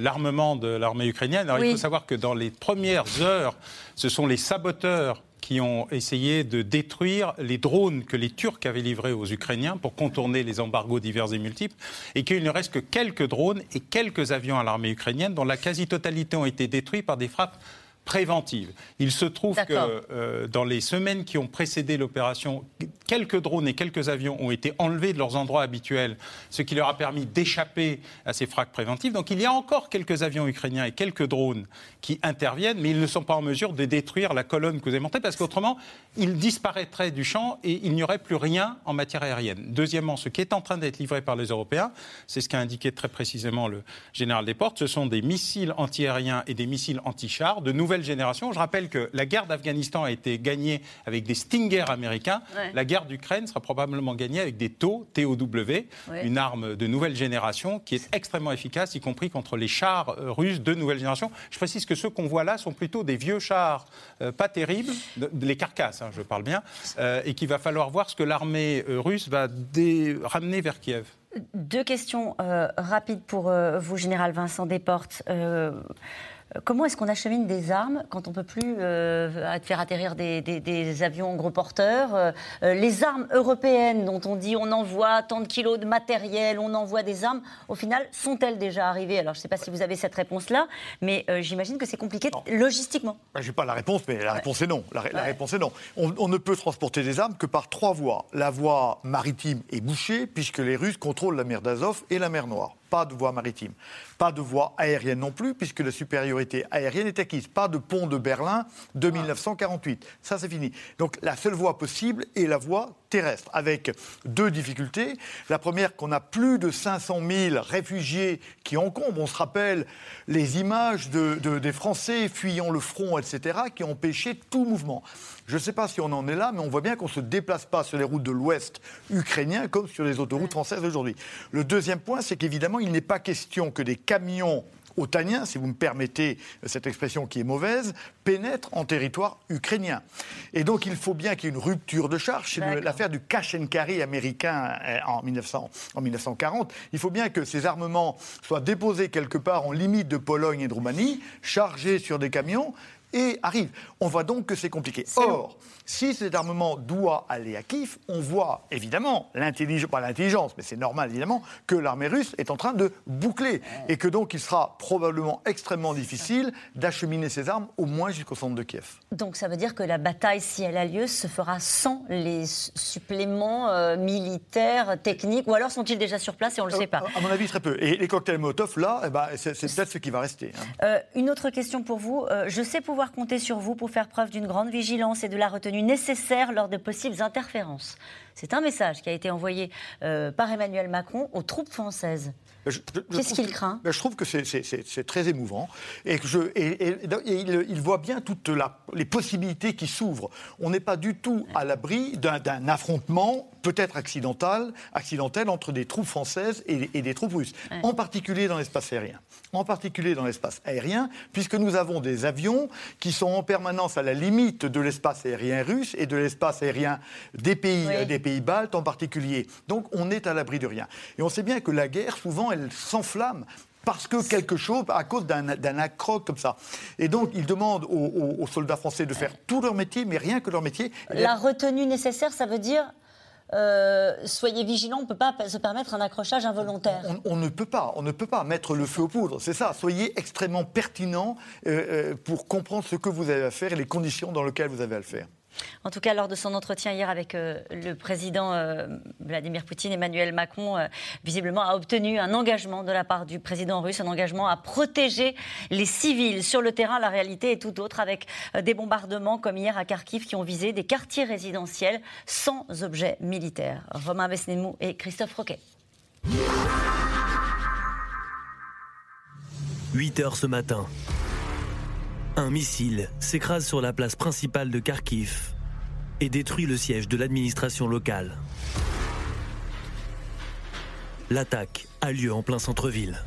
l'armement de l'armée ukrainienne. Alors il faut savoir que dans les premières heures, ce sont les saboteurs qui ont essayé de détruire les drones que les Turcs avaient livrés aux Ukrainiens pour contourner les embargos divers et multiples, et qu'il ne reste que quelques drones et quelques avions à l'armée ukrainienne, dont la quasi-totalité ont été détruits par des frappes préventive. Il se trouve que euh, dans les semaines qui ont précédé l'opération, quelques drones et quelques avions ont été enlevés de leurs endroits habituels, ce qui leur a permis d'échapper à ces frappes préventives. Donc il y a encore quelques avions ukrainiens et quelques drones qui interviennent, mais ils ne sont pas en mesure de détruire la colonne que vous avez montée, parce qu'autrement, ils disparaîtraient du champ et il n'y aurait plus rien en matière aérienne. Deuxièmement, ce qui est en train d'être livré par les Européens, c'est ce qu'a indiqué très précisément le général Desportes, ce sont des missiles antiaériens et des missiles anti-chars de nouvelle génération. Je rappelle que la guerre d'Afghanistan a été gagnée avec des Stinger américains. La guerre d'Ukraine sera probablement gagnée avec des TOW, TOW, une arme de nouvelle génération qui est extrêmement efficace, y compris contre les chars euh, russes de nouvelle génération. Je précise que ceux qu'on voit là sont plutôt des vieux chars euh, pas terribles, les carcasses, hein, je parle bien, euh, et qu'il va falloir voir ce que l'armée russe va ramener vers Kiev. Deux questions rapides pour vous, Général Vincent Desportes. Comment est-ce qu'on achemine des armes quand on ne peut plus euh, faire atterrir des, avions gros porteurs euh, euh, Les armes européennes dont on dit on envoie tant de kilos de matériel, on envoie des armes, au final, sont-elles déjà arrivées? Alors je ne sais pas si vous avez cette réponse-là, mais j'imagine que c'est compliqué logistiquement. je n'ai pas la réponse, mais la réponse est non. La, réponse est non. On, on, ne peut transporter des armes que par trois voies. La voie maritime est bouchée puisque les Russes contrôlent la mer d'Azov et la mer Noire pas de voie maritime. Pas de voie aérienne non plus, puisque la supériorité aérienne est acquise. Pas de pont de Berlin de 1948. Ça, c'est fini. Donc la seule voie possible est la voie terrestre, avec deux difficultés. La première, qu'on a plus de 500 000 réfugiés qui encombrent. On se rappelle les images de, des Français fuyant le front, etc., qui ont empêché tout mouvement. Je ne sais pas si on en est là, mais on voit bien qu'on ne se déplace pas sur les routes de l'Ouest ukrainien comme sur les autoroutes françaises aujourd'hui. Le deuxième point, c'est qu'évidemment, il n'est pas question que des camions si vous me permettez cette expression qui est mauvaise, pénètrent en territoire ukrainien. Et donc il faut bien qu'il y ait une rupture de charge. C'est l'affaire du cash and carry américain euh, en, 1900, en 1940. Il faut bien que ces armements soient déposés quelque part en limite de Pologne et de Roumanie, chargés sur des camions, et arrive. On voit donc que c'est compliqué. Or, si cet armement doit aller à Kiev, on voit évidemment l'intelligence, pas l'intelligence, mais c'est normal évidemment, que l'armée russe est en train de boucler et que donc il sera probablement extrêmement difficile d'acheminer ses armes au moins jusqu'au centre de Kiev. Donc ça veut dire que la bataille, si elle a lieu, se fera sans les suppléments euh, militaires, techniques, ou alors sont-ils déjà sur place et on ne le sait pas À mon avis, très peu. Et les cocktails Molotov, là, eh ben, c'est peut-être ce qui va rester. Hein. Euh, une autre question pour vous. Euh, je sais pouvoir compter sur vous pour faire preuve d'une grande vigilance et de la retenue nécessaire lors de possibles interférences. C'est un message qui a été envoyé par Emmanuel Macron aux troupes françaises. Qu'est-ce qu'il craint? Je trouve que c'est très émouvant et, que je, et, il, voit bien toutes les possibilités qui s'ouvrent. On n'est pas du tout à l'abri d'un affrontement peut-être accidentel, accidentel entre des troupes françaises et, des troupes russes, en particulier dans l'espace aérien. En particulier dans l'espace aérien, puisque nous avons des avions qui sont en permanence à la limite de l'espace aérien russe et de l'espace aérien des pays, des pays baltes en particulier. Donc on est à l'abri de rien. Et on sait bien que la guerre, souvent, elle s'enflamme parce que quelque chose, à cause d'un accroc comme ça. Et donc, il demande aux, soldats français de faire tout leur métier, mais rien que leur métier. La retenue nécessaire, ça veut dire euh, soyez vigilants, on ne peut pas se permettre un accrochage involontaire. On, ne peut pas, on ne peut pas mettre le feu aux poudres, c'est ça. Soyez extrêmement pertinent euh, euh, pour comprendre ce que vous avez à faire et les conditions dans lesquelles vous avez à le faire. En tout cas, lors de son entretien hier avec euh, le président euh, Vladimir Poutine, Emmanuel Macron, euh, visiblement, a obtenu un engagement de la part du président russe, un engagement à protéger les civils. Sur le terrain, la réalité est tout autre, avec des bombardements comme hier à Kharkiv qui ont visé des quartiers résidentiels sans objet militaire. Romain Besnemou et Christophe Roquet. 8 heures ce matin, un missile s'écrase sur la place principale de Kharkiv et détruit le siège de l'administration locale. L'attaque a lieu en plein centre-ville.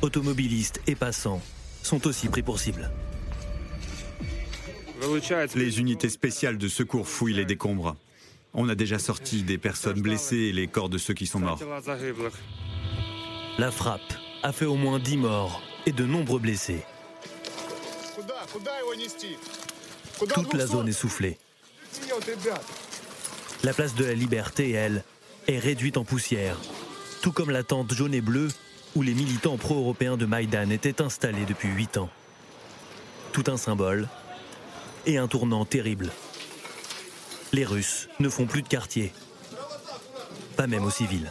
Automobilistes et passants sont aussi pris pour cible. Les unités spéciales de secours fouillent les décombres. On a déjà sorti des personnes blessées et les corps de ceux qui sont morts. La frappe a fait au moins 10 morts et de nombreux blessés. Toute la zone est soufflée. La place de la Liberté, elle, est réduite en poussière, tout comme la tente jaune et bleue où les militants pro-européens de Maïdan étaient installés depuis huit ans. Tout un symbole et un tournant terrible. Les Russes ne font plus de quartier, pas même aux civils.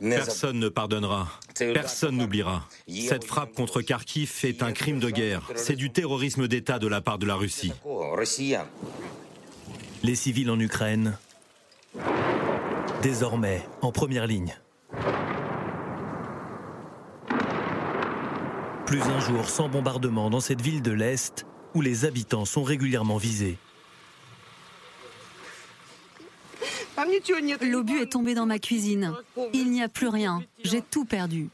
Personne ne pardonnera. Personne n'oubliera. Cette frappe contre Kharkiv est un crime de guerre. C'est du terrorisme d'État de la part de la Russie. Les civils en Ukraine, désormais en première ligne. Plus un jour sans bombardement dans cette ville de l'Est où les habitants sont régulièrement visés. L'obus est tombé dans ma cuisine. Il n'y a plus rien. J'ai tout perdu.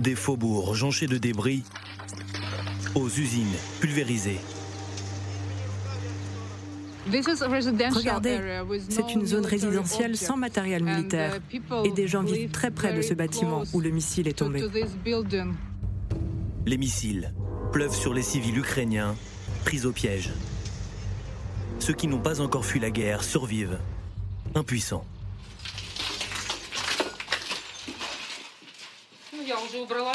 Des faubourgs jonchés de débris aux usines pulvérisées. Regardez, c'est une zone résidentielle sans matériel militaire et des gens vivent très près de ce bâtiment où le missile est tombé. Les missiles pleuvent sur les civils ukrainiens pris au piège. Ceux qui n'ont pas encore fui la guerre survivent, impuissants.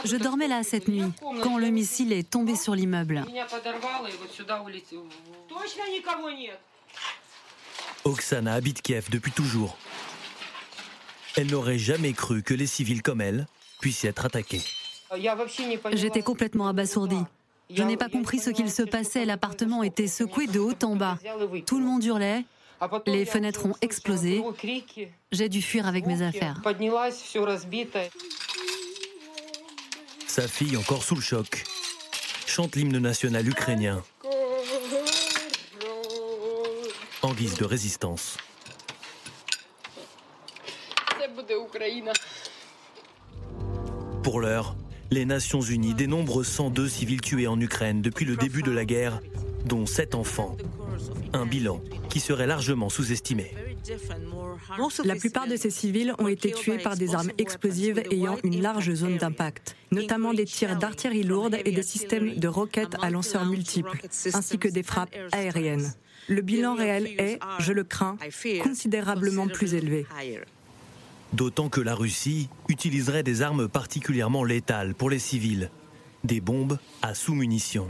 Je dormais là cette nuit, quand le missile est tombé sur l'immeuble. Oksana habite Kiev depuis toujours. Elle n'aurait jamais cru que les civils comme elle puissent être attaqués. J'étais complètement abasourdie. Je n'ai pas compris ce qu'il se passait. L'appartement était secoué de haut en bas. Tout le monde hurlait. Les fenêtres ont explosé. J'ai dû fuir avec mes affaires. Sa fille, encore sous le choc, chante l'hymne national ukrainien en guise de résistance. Pour l'heure, les Nations Unies dénombrent 102 civils tués en Ukraine depuis le début de la guerre dont sept enfants. Un bilan qui serait largement sous-estimé. La plupart de ces civils ont été tués par des armes explosives ayant une large zone d'impact, notamment des tirs d'artillerie lourde et des systèmes de roquettes à lanceurs multiples, ainsi que des frappes aériennes. Le bilan réel est, je le crains, considérablement plus élevé. D'autant que la Russie utiliserait des armes particulièrement létales pour les civils, des bombes à sous-munitions.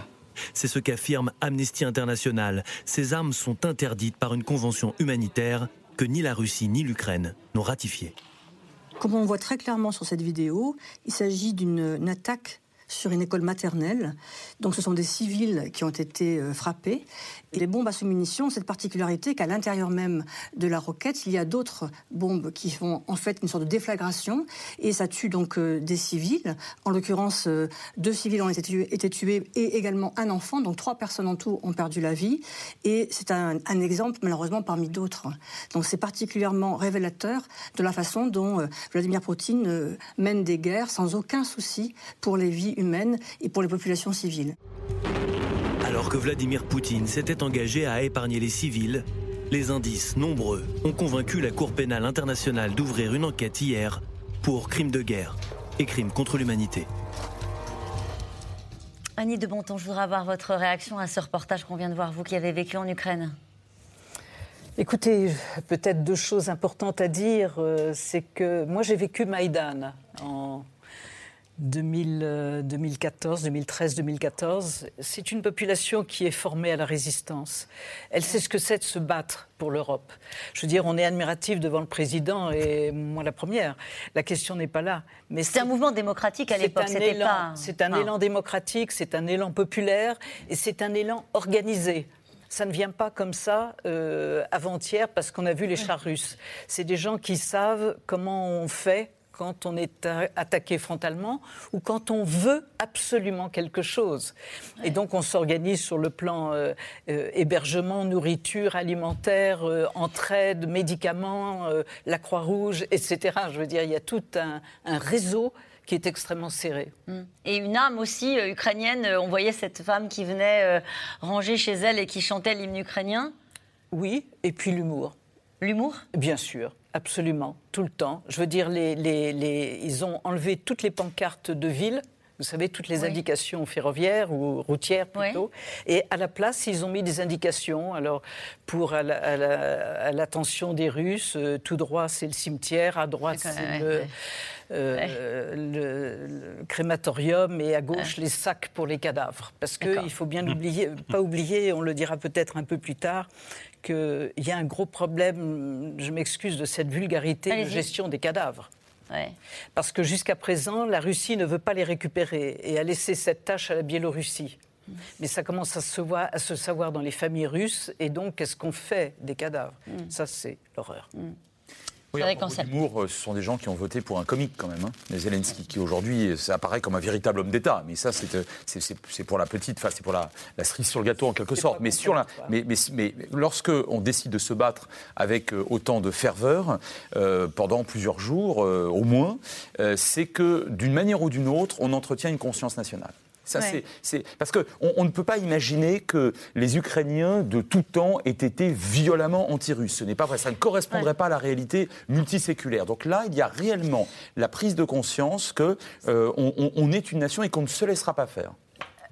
C'est ce qu'affirme Amnesty International. Ces armes sont interdites par une convention humanitaire que ni la Russie ni l'Ukraine n'ont ratifiée. Comme on voit très clairement sur cette vidéo, il s'agit d'une attaque sur une école maternelle. Donc ce sont des civils qui ont été euh, frappés. Et les bombes à sous-munitions, cette particularité qu'à l'intérieur même de la roquette, il y a d'autres bombes qui font en fait une sorte de déflagration et ça tue donc euh, des civils. En l'occurrence, euh, deux civils ont été tués, et également un enfant, donc trois personnes en tout ont perdu la vie. Et c'est un, exemple malheureusement parmi d'autres. Donc c'est particulièrement révélateur de la façon dont Vladimir Poutine mène des guerres sans aucun souci pour les vies et pour les populations civiles. Alors que Vladimir Poutine s'était engagé à épargner les civils, les indices nombreux ont convaincu la Cour pénale internationale d'ouvrir une enquête hier pour crimes de guerre et crimes contre l'humanité. Annie de Bonton, je voudrais avoir votre réaction à ce reportage qu'on vient de voir, vous qui avez vécu en Ukraine. Écoutez, peut-être deux choses importantes à dire. Euh, c'est que moi j'ai vécu Maïdan en 2014, 2013, 2014, c'est une population qui est formée à la résistance. Elle sait ce que c'est de se battre pour l'Europe. Je veux dire, on est admiratif devant le président et moi la première. La question n'est pas là. Mais c'est un mouvement démocratique à l'époque. C'est un, c'est un élan démocratique, c'est un élan populaire et c'est un élan organisé ça ne vient pas comme ça euh, avant-hier parce qu'on a vu les chars russes. C'est des gens qui savent comment on fait quand on est attaqué frontalement ou quand on veut absolument quelque chose. Et donc on s'organise sur le plan euh, euh, hébergement, nourriture, alimentaire, euh, entraide, médicaments, la Croix-Rouge, etc. Je veux dire, il y a tout un, réseau qui est extrêmement serré. Mm. Et une âme aussi ukrainienne. On voyait cette femme qui venait ranger chez elle et qui chantait l'hymne ukrainien? Oui, et puis l'humour. L'humour? Bien sûr. Absolument, tout le temps. Je veux dire, les, les, ils ont enlevé toutes les pancartes de ville. Vous savez, toutes les indications ferroviaires ou routières plutôt. Et à la place, ils ont mis des indications. Alors, pour à l'attention des Russes, euh, tout droit, c'est le cimetière, à droite, c'est le, euh, le, crématorium et à gauche, les sacs pour les cadavres. Parce qu'il faut bien oublier, pas oublier, on le dira peut-être un peu plus tard, qu'il y a un gros problème, je m'excuse de cette vulgarité, de gestion des cadavres. Parce que jusqu'à présent, la Russie ne veut pas les récupérer et a laissé cette tâche à la Biélorussie. Mm. Mais ça commence à se, à se, savoir dans les familles russes, et donc qu'est-ce qu'on fait des cadavres? Mm. Ça, c'est l'horreur. Mm. Oui, l'humour, euh, ce sont des gens qui ont voté pour un comique quand même. Hein. Les Zelensky, qui aujourd'hui, ça apparaît comme un véritable homme d'État. Mais ça, c'est euh, pour la petite, enfin, c'est pour la, la, cerise sur le gâteau en quelque sorte. Mais, sur la, mais, mais, mais lorsque on décide de se battre avec euh, autant de ferveur pendant plusieurs jours, au moins, c'est que d'une manière ou d'une autre, on entretient une conscience nationale. Ça, c'est, parce qu'on on ne peut pas imaginer que les Ukrainiens de tout temps aient été violemment anti-russes. Ce n'est pas vrai. Ça ne correspondrait pas à la réalité multiséculaire. Donc là, il y a réellement la prise de conscience qu'on euh, on est une nation et qu'on ne se laissera pas faire.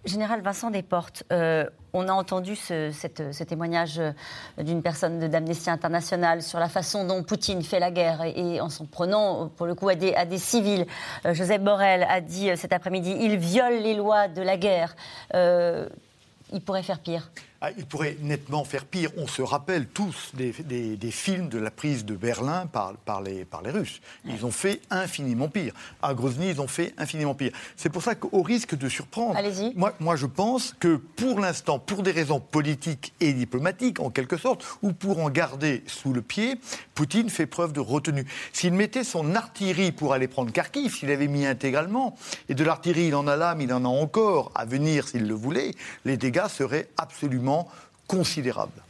Général Vincent Desportes, euh, on a entendu ce, témoignage euh, d'une personne d'Amnesty International sur la façon dont Poutine fait la guerre et, en s'en prenant, pour le coup, à des, civils. Euh, Joseph Borrell a dit cet après-midi il viole les lois de la guerre. il pourrait faire pire. Ah, il pourrait nettement faire pire. On se rappelle tous des, films de la prise de Berlin par, par, les, par les Russes. Ils ont fait infiniment pire. À Grozny, ils ont fait infiniment pire. C'est pour ça qu'au risque de surprendre, moi, moi je pense que pour l'instant, pour des raisons politiques et diplomatiques, en quelque sorte, ou pour en garder sous le pied, Poutine fait preuve de retenue. S'il mettait son artillerie pour aller prendre Kharkiv, s'il avait mis intégralement, et de l'artillerie, il en a là, mais il en a encore à venir s'il le voulait, les dégâts seraient absolument considérable.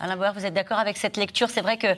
Alain Bauer, vous êtes d'accord avec cette lecture? C'est vrai que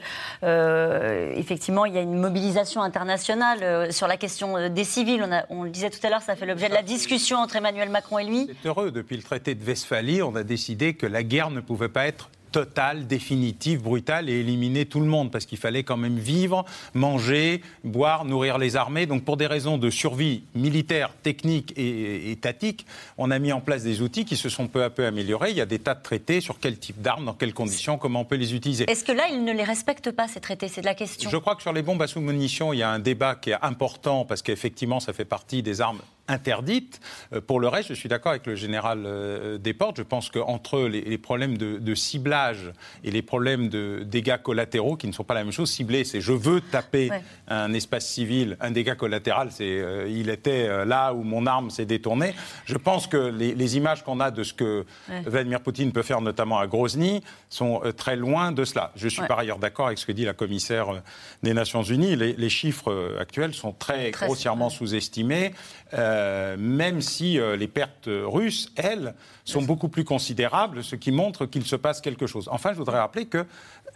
euh, effectivement, il y a une mobilisation internationale euh, sur la question euh, des civils. On, a, on, le disait tout à l'heure, ça fait l'objet de la discussion entre Emmanuel Macron et lui. C'est heureux. Depuis le traité de Westphalie, on a décidé que la guerre ne pouvait pas être totale, définitive, brutale et éliminer tout le monde parce qu'il fallait quand même vivre, manger, boire, nourrir les armées. Donc pour des raisons de survie militaire, technique et étatique, on a mis en place des outils qui se sont peu à peu améliorés. Il y a des tas de traités sur quel type d'armes, dans quelles conditions, comment on peut les utiliser. Est-ce que là, ils ne les respectent pas, ces traités? C'est de la question. Je crois que sur les bombes à sous-munitions, il y a un débat qui est important parce qu'effectivement, ça fait partie des armes interdite. Euh, pour le reste, je suis d'accord avec le général euh, Desportes. Je pense qu'entre les, problèmes de, ciblage et les problèmes de dégâts collatéraux, qui ne sont pas la même chose, cibler, c'est je veux taper un espace civil, un dégât collatéral, c'est euh, il était là où mon arme s'est détournée. Je pense que les, images qu'on a de ce que Vladimir Poutine peut faire, notamment à Grozny, sont très loin de cela. Je suis par ailleurs d'accord avec ce que dit la commissaire des Nations Unies. Les, chiffres actuels sont très, grossièrement sous-estimés. Euh, même si euh, les pertes russes, elles, sont beaucoup plus considérables, ce qui montre qu'il se passe quelque chose. Enfin, je voudrais rappeler que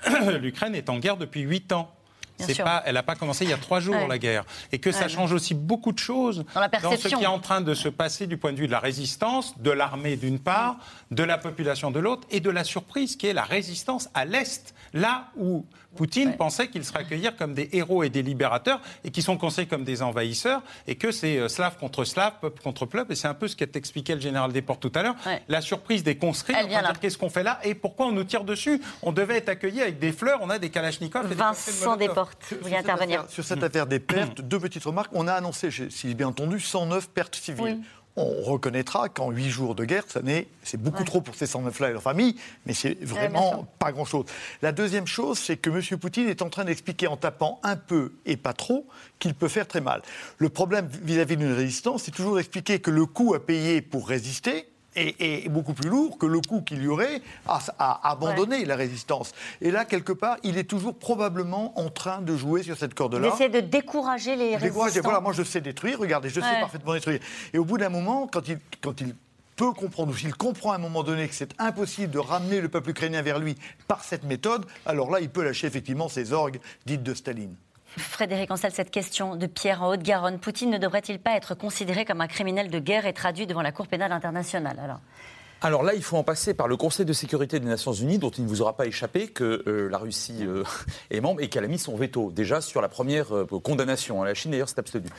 l'Ukraine est en guerre depuis huit ans. Pas, elle n'a pas commencé il y a trois jours, la guerre. Et que ça change aussi beaucoup de choses dans, ce qui est en train de se passer du point de vue de la résistance, de l'armée d'une part, de la population de l'autre, et de la surprise qui est la résistance à l'Est, là où Poutine pensait qu'il serait accueilli comme des héros et des libérateurs, et qui sont conseillés comme des envahisseurs, et que c'est euh, slave contre slave, peuple contre peuple, et c'est un peu ce qu'a expliqué le général Desportes tout à l'heure, la surprise des conscrits, qu'est-ce qu'on fait là, et pourquoi on nous tire dessus? On devait être accueilli avec des fleurs, on a des kalachnikovs. Vincent Desportes, vous voulez intervenir? Sur cette affaire des pertes, deux petites remarques. On a annoncé, si bien entendu, 109 pertes civiles on reconnaîtra qu'en huit jours de guerre, c'est beaucoup trop pour ces 109-là et leur famille, mais c'est vraiment pas grand-chose. La deuxième chose, c'est que M. Poutine est en train d'expliquer en tapant un peu et pas trop qu'il peut faire très mal. Le problème vis-à-vis d'une résistance, c'est toujours d'expliquer que le coût à payer pour résister, est, beaucoup plus lourd que le coût qu'il y aurait à, abandonner la résistance. Et là, quelque part, il est toujours probablement en train de jouer sur cette corde-là. D'essayer de décourager les résistants. Voilà, moi je sais détruire, regardez, je sais parfaitement détruire. Et au bout d'un moment, quand il, quand il peut comprendre, ou s'il comprend à un moment donné que c'est impossible de ramener le peuple ukrainien vers lui par cette méthode, alors là, il peut lâcher effectivement ses orgues dites de Staline. Frédéric Ancel, cette question de Pierre en Haute-Garonne. Poutine ne devrait-il pas être considéré comme un criminel de guerre et traduit devant la Cour pénale internationale alors là, il faut en passer par le Conseil de sécurité des Nations Unies, dont il ne vous aura pas échappé que euh, la Russie euh, est membre et qu'elle a mis son veto déjà sur la première euh, condamnation. La Chine d'ailleurs s'est abstenue.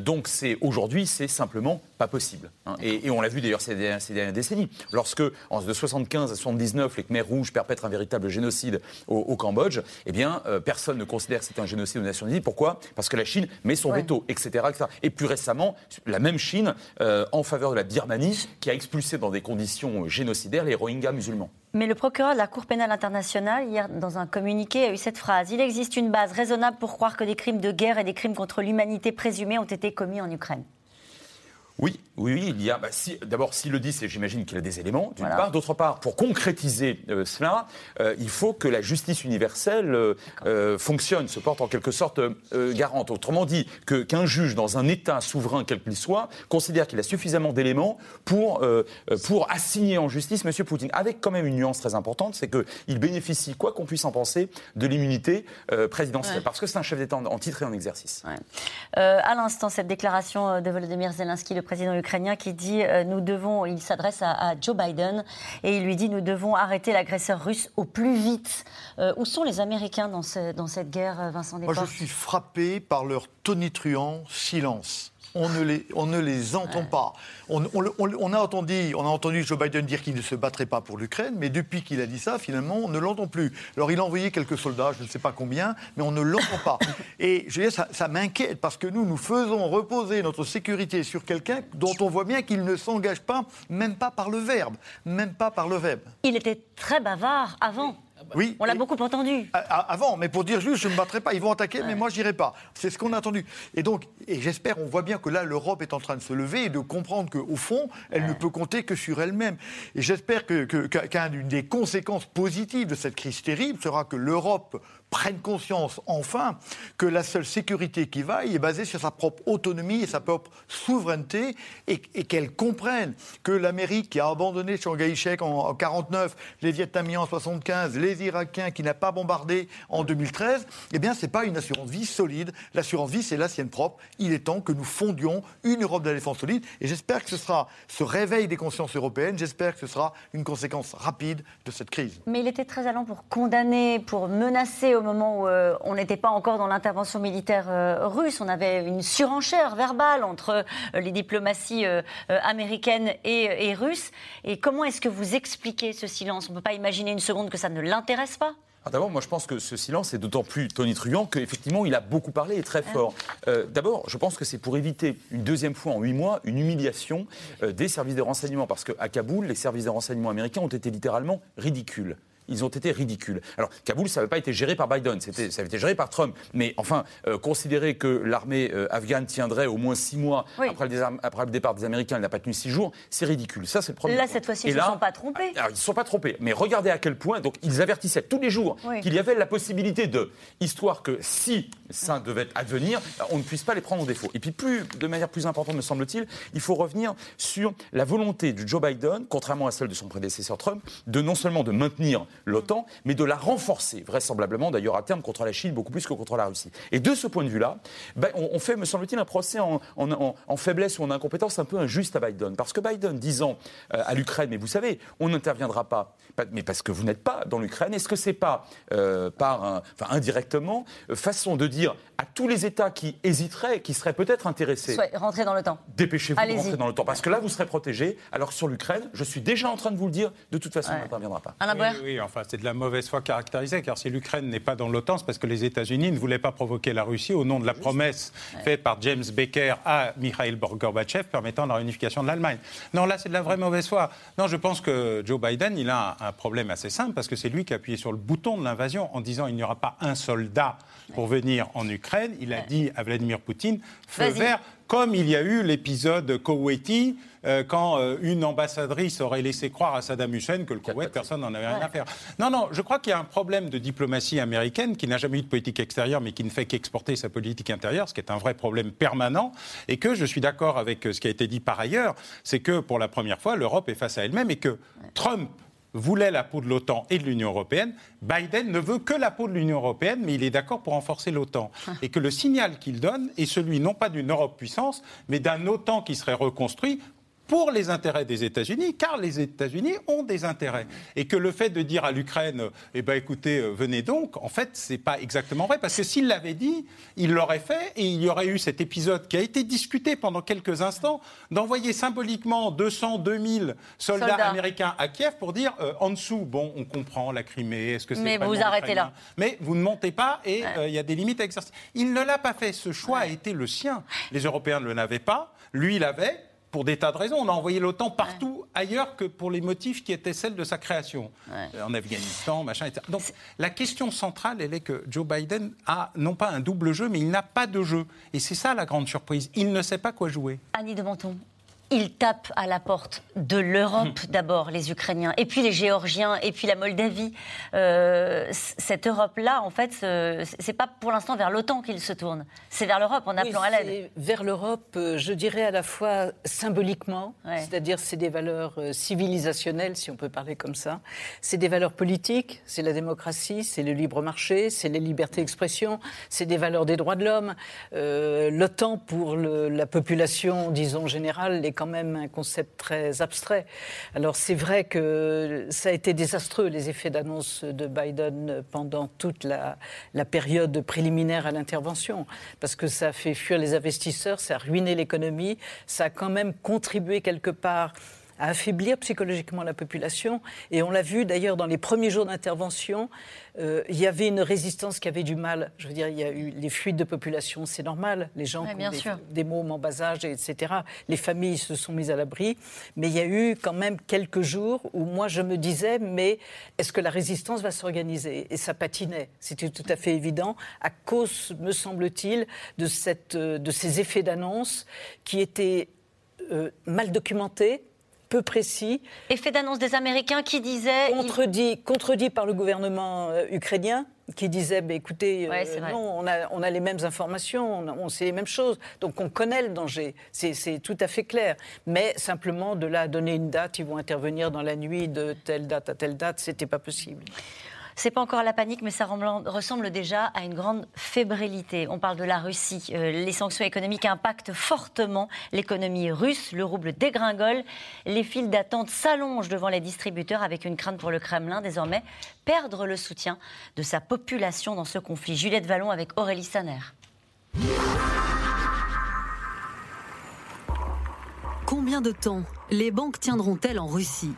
donc c'est aujourd'hui, c'est simplement pas possible. Hein. Et, on l'a vu d'ailleurs ces, dernières décennies. Lorsque, en, de 75 à 79, les Khmers rouges perpètrent un véritable génocide au, Cambodge, eh bien personne ne considère que c'est un génocide aux Nations Unies. Pourquoi? Parce que la Chine met son veto, etc., etc., Et plus récemment, la même Chine en faveur de la Birmanie, qui a expulsé dans des conditions génocidaires les Rohingyas musulmans. Mais le procureur de la Cour pénale internationale, hier, dans un communiqué, a eu cette phrase Il existe une base raisonnable pour croire que des crimes de guerre et des crimes contre l'humanité présumés ont été commis en Ukraine. Oui, oui, oui, il y a. Bah, si, D'abord, s'il le dit, c'est j'imagine qu'il a des éléments, d'une part. D'autre part, pour concrétiser euh, cela, euh, il faut que la justice universelle euh, fonctionne, se porte en quelque sorte garante. Autrement dit, qu'un juge dans un État souverain, quel qu'il soit, considère qu'il a suffisamment d'éléments pour, pour assigner en justice M. Poutine. Avec quand même une nuance très importante, c'est qu'il bénéficie, quoi qu'on puisse en penser, de l'immunité présidentielle. Parce que c'est un chef d'État en, titre et en exercice. à l'instant, cette déclaration de Volodymyr Zelensky, le président ukrainien, qui dit euh, nous devons, il s'adresse à, Joe Biden et il lui dit nous devons arrêter l'agresseur russe au plus vite. Euh, où sont les Américains dans, dans cette guerre, euh, Vincent Desportes Moi, je suis frappé par leur tonitruant silence on ne les, on ne les entend pas. On, a entendu, on a entendu Joe Biden dire qu'il ne se battrait pas pour l'Ukraine, mais depuis qu'il a dit ça, finalement, on ne l'entend plus. Alors il a envoyé quelques soldats, je ne sais pas combien, mais on ne l'entend pas. Et je veux dire, ça, m'inquiète parce que nous, nous faisons reposer notre sécurité sur quelqu'un dont on voit bien qu'il ne s'engage pas, même pas par le verbe, même pas par le verbe. Il était très bavard avant. Oui. On l'a beaucoup entendu. Avant, mais pour dire juste, je ne me battrai pas. Ils vont attaquer, mais moi, je n'irai pas. C'est ce qu'on a entendu. Et donc, et j'espère, on voit bien que là, l'Europe est en train de se lever et de comprendre qu'au fond, elle ne peut compter que sur elle-même. Et j'espère qu'une que, des conséquences positives de cette crise terrible sera que l'Europe prenne conscience enfin que la seule sécurité qui vaille est basée sur sa propre autonomie et sa propre souveraineté et, qu'elle comprenne que l'Amérique qui a abandonné Chiang en, en 49, les Vietnamiens en 75, les Irakiens qui n'a pas bombardé en 2013, eh bien c'est pas une assurance vie solide. L'assurance vie c'est la sienne propre. Il est temps que nous fondions une Europe de la défense solide et j'espère que ce sera ce réveil des consciences européennes, j'espère que ce sera une conséquence rapide de cette crise. Mais il était très allant pour condamner, pour menacer moment où euh, on n'était pas encore dans l'intervention militaire euh, russe. On avait une surenchère verbale entre euh, les diplomaties américaines et, et russes. Et comment est-ce que vous expliquez ce silence? On ne peut pas imaginer une seconde que ça ne l'intéresse pas? Ah, D'abord, moi je pense que ce silence est d'autant plus tonitruant qu'effectivement il a beaucoup parlé et très fort. D'abord, je pense que c'est pour éviter une deuxième fois en huit mois une humiliation des services de renseignement. Parce qu'à Kaboul, les services de renseignement américains ont été littéralement ridicules ils ont été ridicules. Alors, Kaboul, ça n'avait pas été géré par Biden, ça avait été géré par Trump. Mais enfin, euh, considérer que l'armée euh, afghane tiendrait au moins six mois après, le départ des Américains, elle n'a pas tenu six jours, c'est ridicule. Ça, c'est le premier. Là, cette fois-ci, ils ne se sont pas trompés. Alors, ils ne se sont pas trompés. Mais regardez à quel point, donc, ils avertissaient tous les jours qu'il y avait la possibilité de, histoire que si ça devait advenir, on ne puisse pas les prendre en défaut. Et puis, plus, de manière plus importante, me semble-t-il, il faut revenir sur la volonté de Joe Biden, contrairement à celle de son prédécesseur Trump, de non seulement de maintenir l'OTAN, mais de la renforcer, vraisemblablement d'ailleurs à terme contre la Chine beaucoup plus que contre la Russie. Et de ce point de vue-là, ben, on, fait, me semble-t-il, un procès en, faiblesse ou en incompétence un peu injuste à Biden. Parce que Biden disant euh, à l'Ukraine, mais vous savez, on n'interviendra pas, mais parce que vous n'êtes pas dans l'Ukraine, est-ce que c'est pas euh, par, enfin, indirectement, euh, façon de dire à tous les États qui hésiteraient, qui seraient peut-être intéressés, rentrez dans le temps. Dépêchez-vous de rentrer dans le temps, parce que là vous serez protégés. Alors sur l'Ukraine, je suis déjà en train de vous le dire, de toute façon, on n'interviendra pas. Oui, oui, enfin c'est de la mauvaise foi caractérisée, car si l'Ukraine n'est pas dans l'OTAN, c'est parce que les États-Unis ne voulaient pas provoquer la Russie au nom de la promesse faite par James Baker à Mikhail Gorbatchev permettant la réunification de l'Allemagne. Non, là, c'est de la vraie mauvaise foi. Non, je pense que Joe Biden, il a un, problème assez simple, parce que c'est lui qui a appuyé sur le bouton de l'invasion en disant il n'y aura pas un soldat pour venir en Ukraine. Il a dit à Vladimir Poutine feu vert, comme il y a eu l'épisode Koweïti euh, quand euh, une ambassadrice aurait laissé croire à Saddam Hussein que le Koweït, personne n'en avait rien à faire. Non, non, je crois qu'il y a un problème de diplomatie américaine qui n'a jamais eu de politique extérieure, mais qui ne fait qu'exporter sa politique intérieure, ce qui est un vrai problème permanent, et que je suis d'accord avec euh, ce qui a été dit par ailleurs, c'est que pour la première fois, l'Europe est face à elle-même et que Trump voulait la peau de l'OTAN et de l'Union européenne. Biden ne veut que la peau de l'Union européenne, mais il est d'accord pour renforcer l'OTAN. Et que le signal qu'il donne est celui non pas d'une Europe puissance, mais d'un OTAN qui serait reconstruit pour les intérêts des États-Unis, car les États-Unis ont des intérêts. Et que le fait de dire à l'Ukraine, eh ben, écoutez, euh, venez donc, en fait, c'est pas exactement vrai, parce que s'il l'avait dit, il l'aurait fait, et il y aurait eu cet épisode qui a été discuté pendant quelques instants, d'envoyer symboliquement 200, 2000 soldats, américains à Kiev pour dire, euh, en dessous, bon, on comprend la Crimée, est-ce que c'est Mais vous arrêtez là. Mais vous ne montez pas, et euh, il y a des limites à exercer. Il ne l'a pas fait, ce choix a été le sien. Les Européens ne l'avaient pas, lui l'avait pour des tas de raisons. On a envoyé l'OTAN partout ailleurs que pour les motifs qui étaient celles de sa création. Euh, en Afghanistan, machin, etc. Donc la question centrale, elle est que Joe Biden a non pas un double jeu, mais il n'a pas de jeu. Et c'est ça la grande surprise. Il ne sait pas quoi jouer. Annie de Menton, ils tapent à la porte de l'Europe hmm. d'abord, les Ukrainiens, et puis les Géorgiens, et puis la Moldavie. Euh, cette Europe-là, en fait, c'est pas pour l'instant vers l'OTAN qu'ils se tournent, c'est vers l'Europe en appelant à l'aide. Vers l'Europe, euh, je dirais à la fois symboliquement, c'est-à-dire c'est des valeurs euh, civilisationnelles, si on peut parler comme ça, c'est des valeurs politiques, c'est la démocratie, c'est le libre marché, c'est les libertés d'expression, c'est des valeurs des droits de l'homme. L'OTAN pour la population, disons générale, les quand même un concept très abstrait. Alors c'est vrai que ça a été désastreux, les effets d'annonce de Biden pendant toute la, la période préliminaire à l'intervention, parce que ça a fait fuir les investisseurs, ça a ruiné l'économie, ça a quand même contribué quelque part à affaiblir psychologiquement la population. Et on l'a vu d'ailleurs dans les premiers jours d'intervention, euh, il y avait une résistance qui avait du mal. Je veux dire, il y a eu les fuites de population, c'est normal. Les gens qui ont des, des, mômes en bas âge, etc. Les familles se sont mises à l'abri. Mais il y a eu quand même quelques jours où moi je me disais, mais est-ce que la résistance va s'organiser? Et ça patinait. C'était tout à fait évident à cause, me semble-t-il, de, cette, de ces effets d'annonce qui étaient euh, mal documentés peu précis. Effet d'annonce des Américains qui disaient... Contredit, contredit par le gouvernement euh, ukrainien, qui disait bah, écoutez, euh, non, on a, on a, les mêmes informations, on, sait les mêmes choses, donc on connaît le danger. C'est tout à fait clair. Mais simplement, de là à donner une date, ils vont intervenir dans la nuit de telle date à telle date, c'était pas possible. C'est pas encore la panique, mais ça ressemble déjà à une grande fébrilité. On parle de la Russie. Euh, les sanctions économiques impactent fortement l'économie russe. Le rouble dégringole. Les files d'attente s'allongent devant les distributeurs avec une crainte pour le Kremlin désormais perdre le soutien de sa population dans ce conflit. Juliette Vallon avec Aurélie Saner. Combien de temps les banques tiendront-elles en Russie?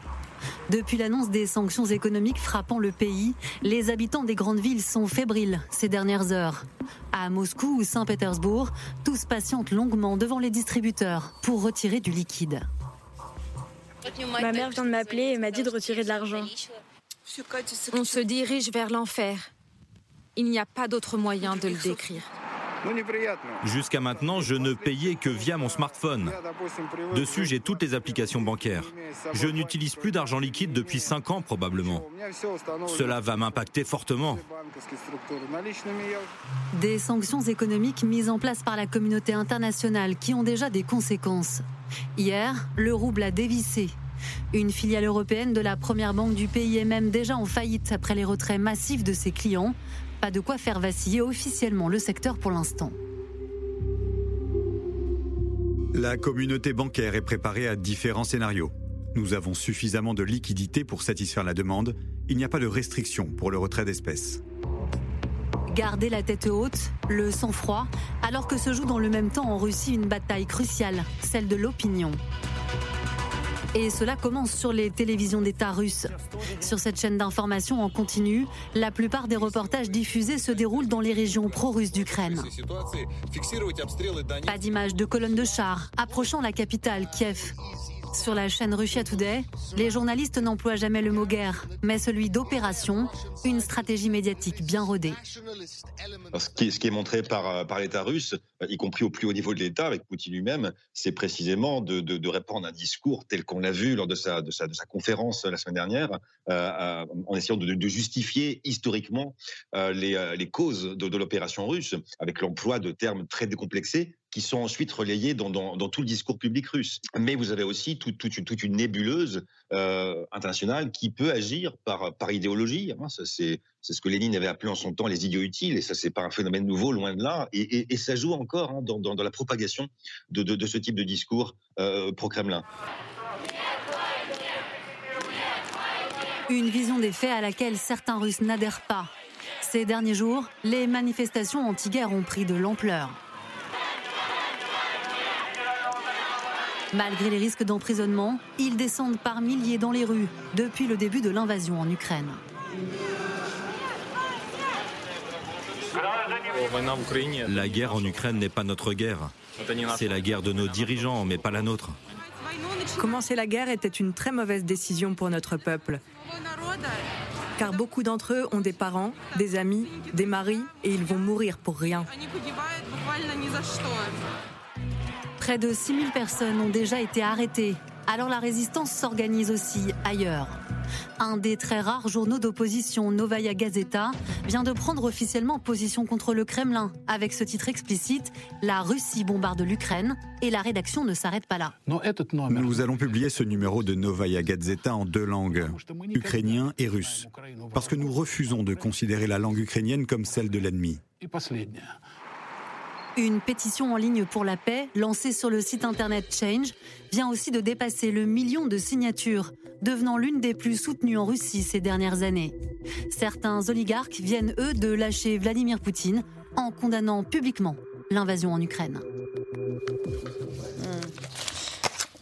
Depuis l'annonce des sanctions économiques frappant le pays, les habitants des grandes villes sont fébriles ces dernières heures. À Moscou ou Saint-Pétersbourg, tous patientent longuement devant les distributeurs pour retirer du liquide. Ma mère vient de m'appeler et m'a dit de retirer de l'argent. On se dirige vers l'enfer. Il n'y a pas d'autre moyen de le décrire. Jusqu'à maintenant, je ne payais que via mon smartphone. Dessus, j'ai toutes les applications bancaires. Je n'utilise plus d'argent liquide depuis 5 ans probablement. Cela va m'impacter fortement. Des sanctions économiques mises en place par la communauté internationale qui ont déjà des conséquences. Hier, le rouble a dévissé. Une filiale européenne de la première banque du pays est même déjà en faillite après les retraits massifs de ses clients. Pas de quoi faire vaciller officiellement le secteur pour l'instant. La communauté bancaire est préparée à différents scénarios. Nous avons suffisamment de liquidités pour satisfaire la demande. Il n'y a pas de restriction pour le retrait d'espèces. Garder la tête haute, le sang-froid, alors que se joue dans le même temps en Russie une bataille cruciale, celle de l'opinion. Et cela commence sur les télévisions d'État russes. Sur cette chaîne d'information en continu, la plupart des reportages diffusés se déroulent dans les régions pro-russes d'Ukraine. Pas d'image de colonnes de chars approchant la capitale, Kiev. Sur la chaîne Russia Today, les journalistes n'emploient jamais le mot guerre, mais celui d'opération, une stratégie médiatique bien rodée. Ce qui, est, montré par, euh, l'État russe, euh, y compris au plus haut niveau de l'État, avec Poutine lui-même, c'est précisément de, répandre un discours tel qu'on l'a vu lors de sa, de, de conférence la semaine dernière, euh, en essayant de, justifier historiquement les, causes de, l'opération russe, avec l'emploi de termes très décomplexés qui sont ensuite relayés dans, tout le discours public russe. Mais vous avez aussi toute, une, nébuleuse euh, internationale qui peut agir par, par idéologie. Hein. c'est, ce que Lénine avait appelé en son temps les idiots utiles, et ça, c'est pas un phénomène nouveau, loin de là. Et, ça joue encore hein, dans, la propagation de, ce type de discours euh, pro-Kremlin. Une vision des faits à laquelle certains Russes n'adhèrent pas. Ces derniers jours, les manifestations anti-guerre ont pris de l'ampleur. Malgré les risques d'emprisonnement, ils descendent par milliers dans les rues depuis le début de l'invasion en Ukraine. La guerre en Ukraine n'est pas notre guerre. C'est la guerre de nos dirigeants, mais pas la nôtre. Commencer la guerre était une très mauvaise décision pour notre peuple. Car beaucoup d'entre eux ont des parents, des amis, des maris, et ils vont mourir pour rien. Près de 6000 personnes ont déjà été arrêtées. Alors la résistance s'organise aussi ailleurs. Un des très rares journaux d'opposition, Novaya Gazeta, vient de prendre officiellement position contre le Kremlin, avec ce titre explicite La Russie bombarde l'Ukraine, et la rédaction ne s'arrête pas là. Nous allons publier ce numéro de Novaya Gazeta en deux langues, ukrainien et russe, parce que nous refusons de considérer la langue ukrainienne comme celle de l'ennemi. Une pétition en ligne pour la paix, lancée sur le site internet Change, vient aussi de dépasser le million de signatures, devenant l'une des plus soutenues en Russie ces dernières années. Certains oligarques viennent, eux, de lâcher Vladimir Poutine en condamnant publiquement l'invasion en Ukraine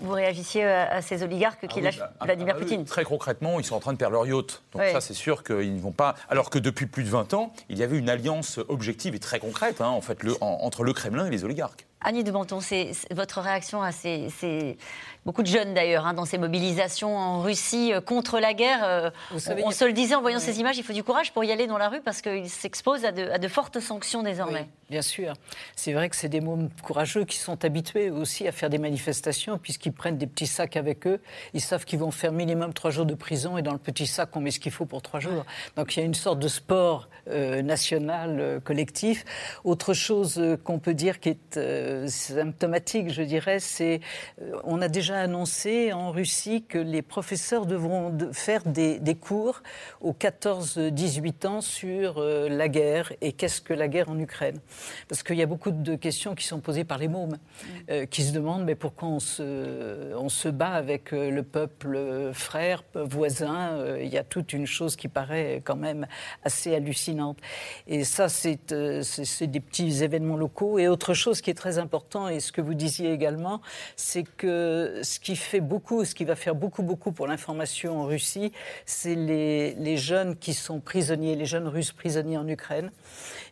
vous réagissiez à ces oligarques qui ah lâchent bah, Vladimir ah Poutine. Très concrètement, ils sont en train de perdre leur yacht. Donc ça, c'est sûr qu'ils ne vont pas. Alors que depuis plus de 20 ans, il y avait une alliance objective et très concrète, hein, en fait, le, entre le Kremlin et les oligarques. Annie de Menton, c'est votre réaction à ces, beaucoup de jeunes d'ailleurs, hein, dans ces mobilisations en Russie euh, contre la guerre. Euh, on, se le disait en voyant ces images, il faut du courage pour y aller dans la rue parce qu'ils s'exposent à, de, fortes sanctions désormais. bien sûr. C'est vrai que c'est des mômes courageux qui sont habitués aussi à faire des manifestations puisqu'ils prennent des petits sacs avec eux. Ils savent qu'ils vont faire minimum trois jours de prison et dans le petit sac, on met ce qu'il faut pour trois jours. Donc il y a une sorte de sport euh, national collectif. Autre chose qu'on peut dire qui est symptomatique, je dirais, c'est euh, on a déjà annoncé en Russie que les professeurs devront faire des, cours aux 14-18 ans sur euh, la guerre et qu'est-ce que la guerre en Ukraine. Parce qu'il y a beaucoup de questions qui sont posées par les mômes, mm. euh, qui se demandent mais pourquoi on se, on se bat avec le peuple frère, voisin. Il y a toute une chose qui paraît quand même assez hallucinante. Et ça, c'est des petits événements locaux. Et autre chose qui est très important, et ce que vous disiez également, c'est que ce qui fait beaucoup, ce qui va faire beaucoup, beaucoup pour l'information en Russie, c'est les, les jeunes qui sont prisonniers, les jeunes Russes prisonniers en Ukraine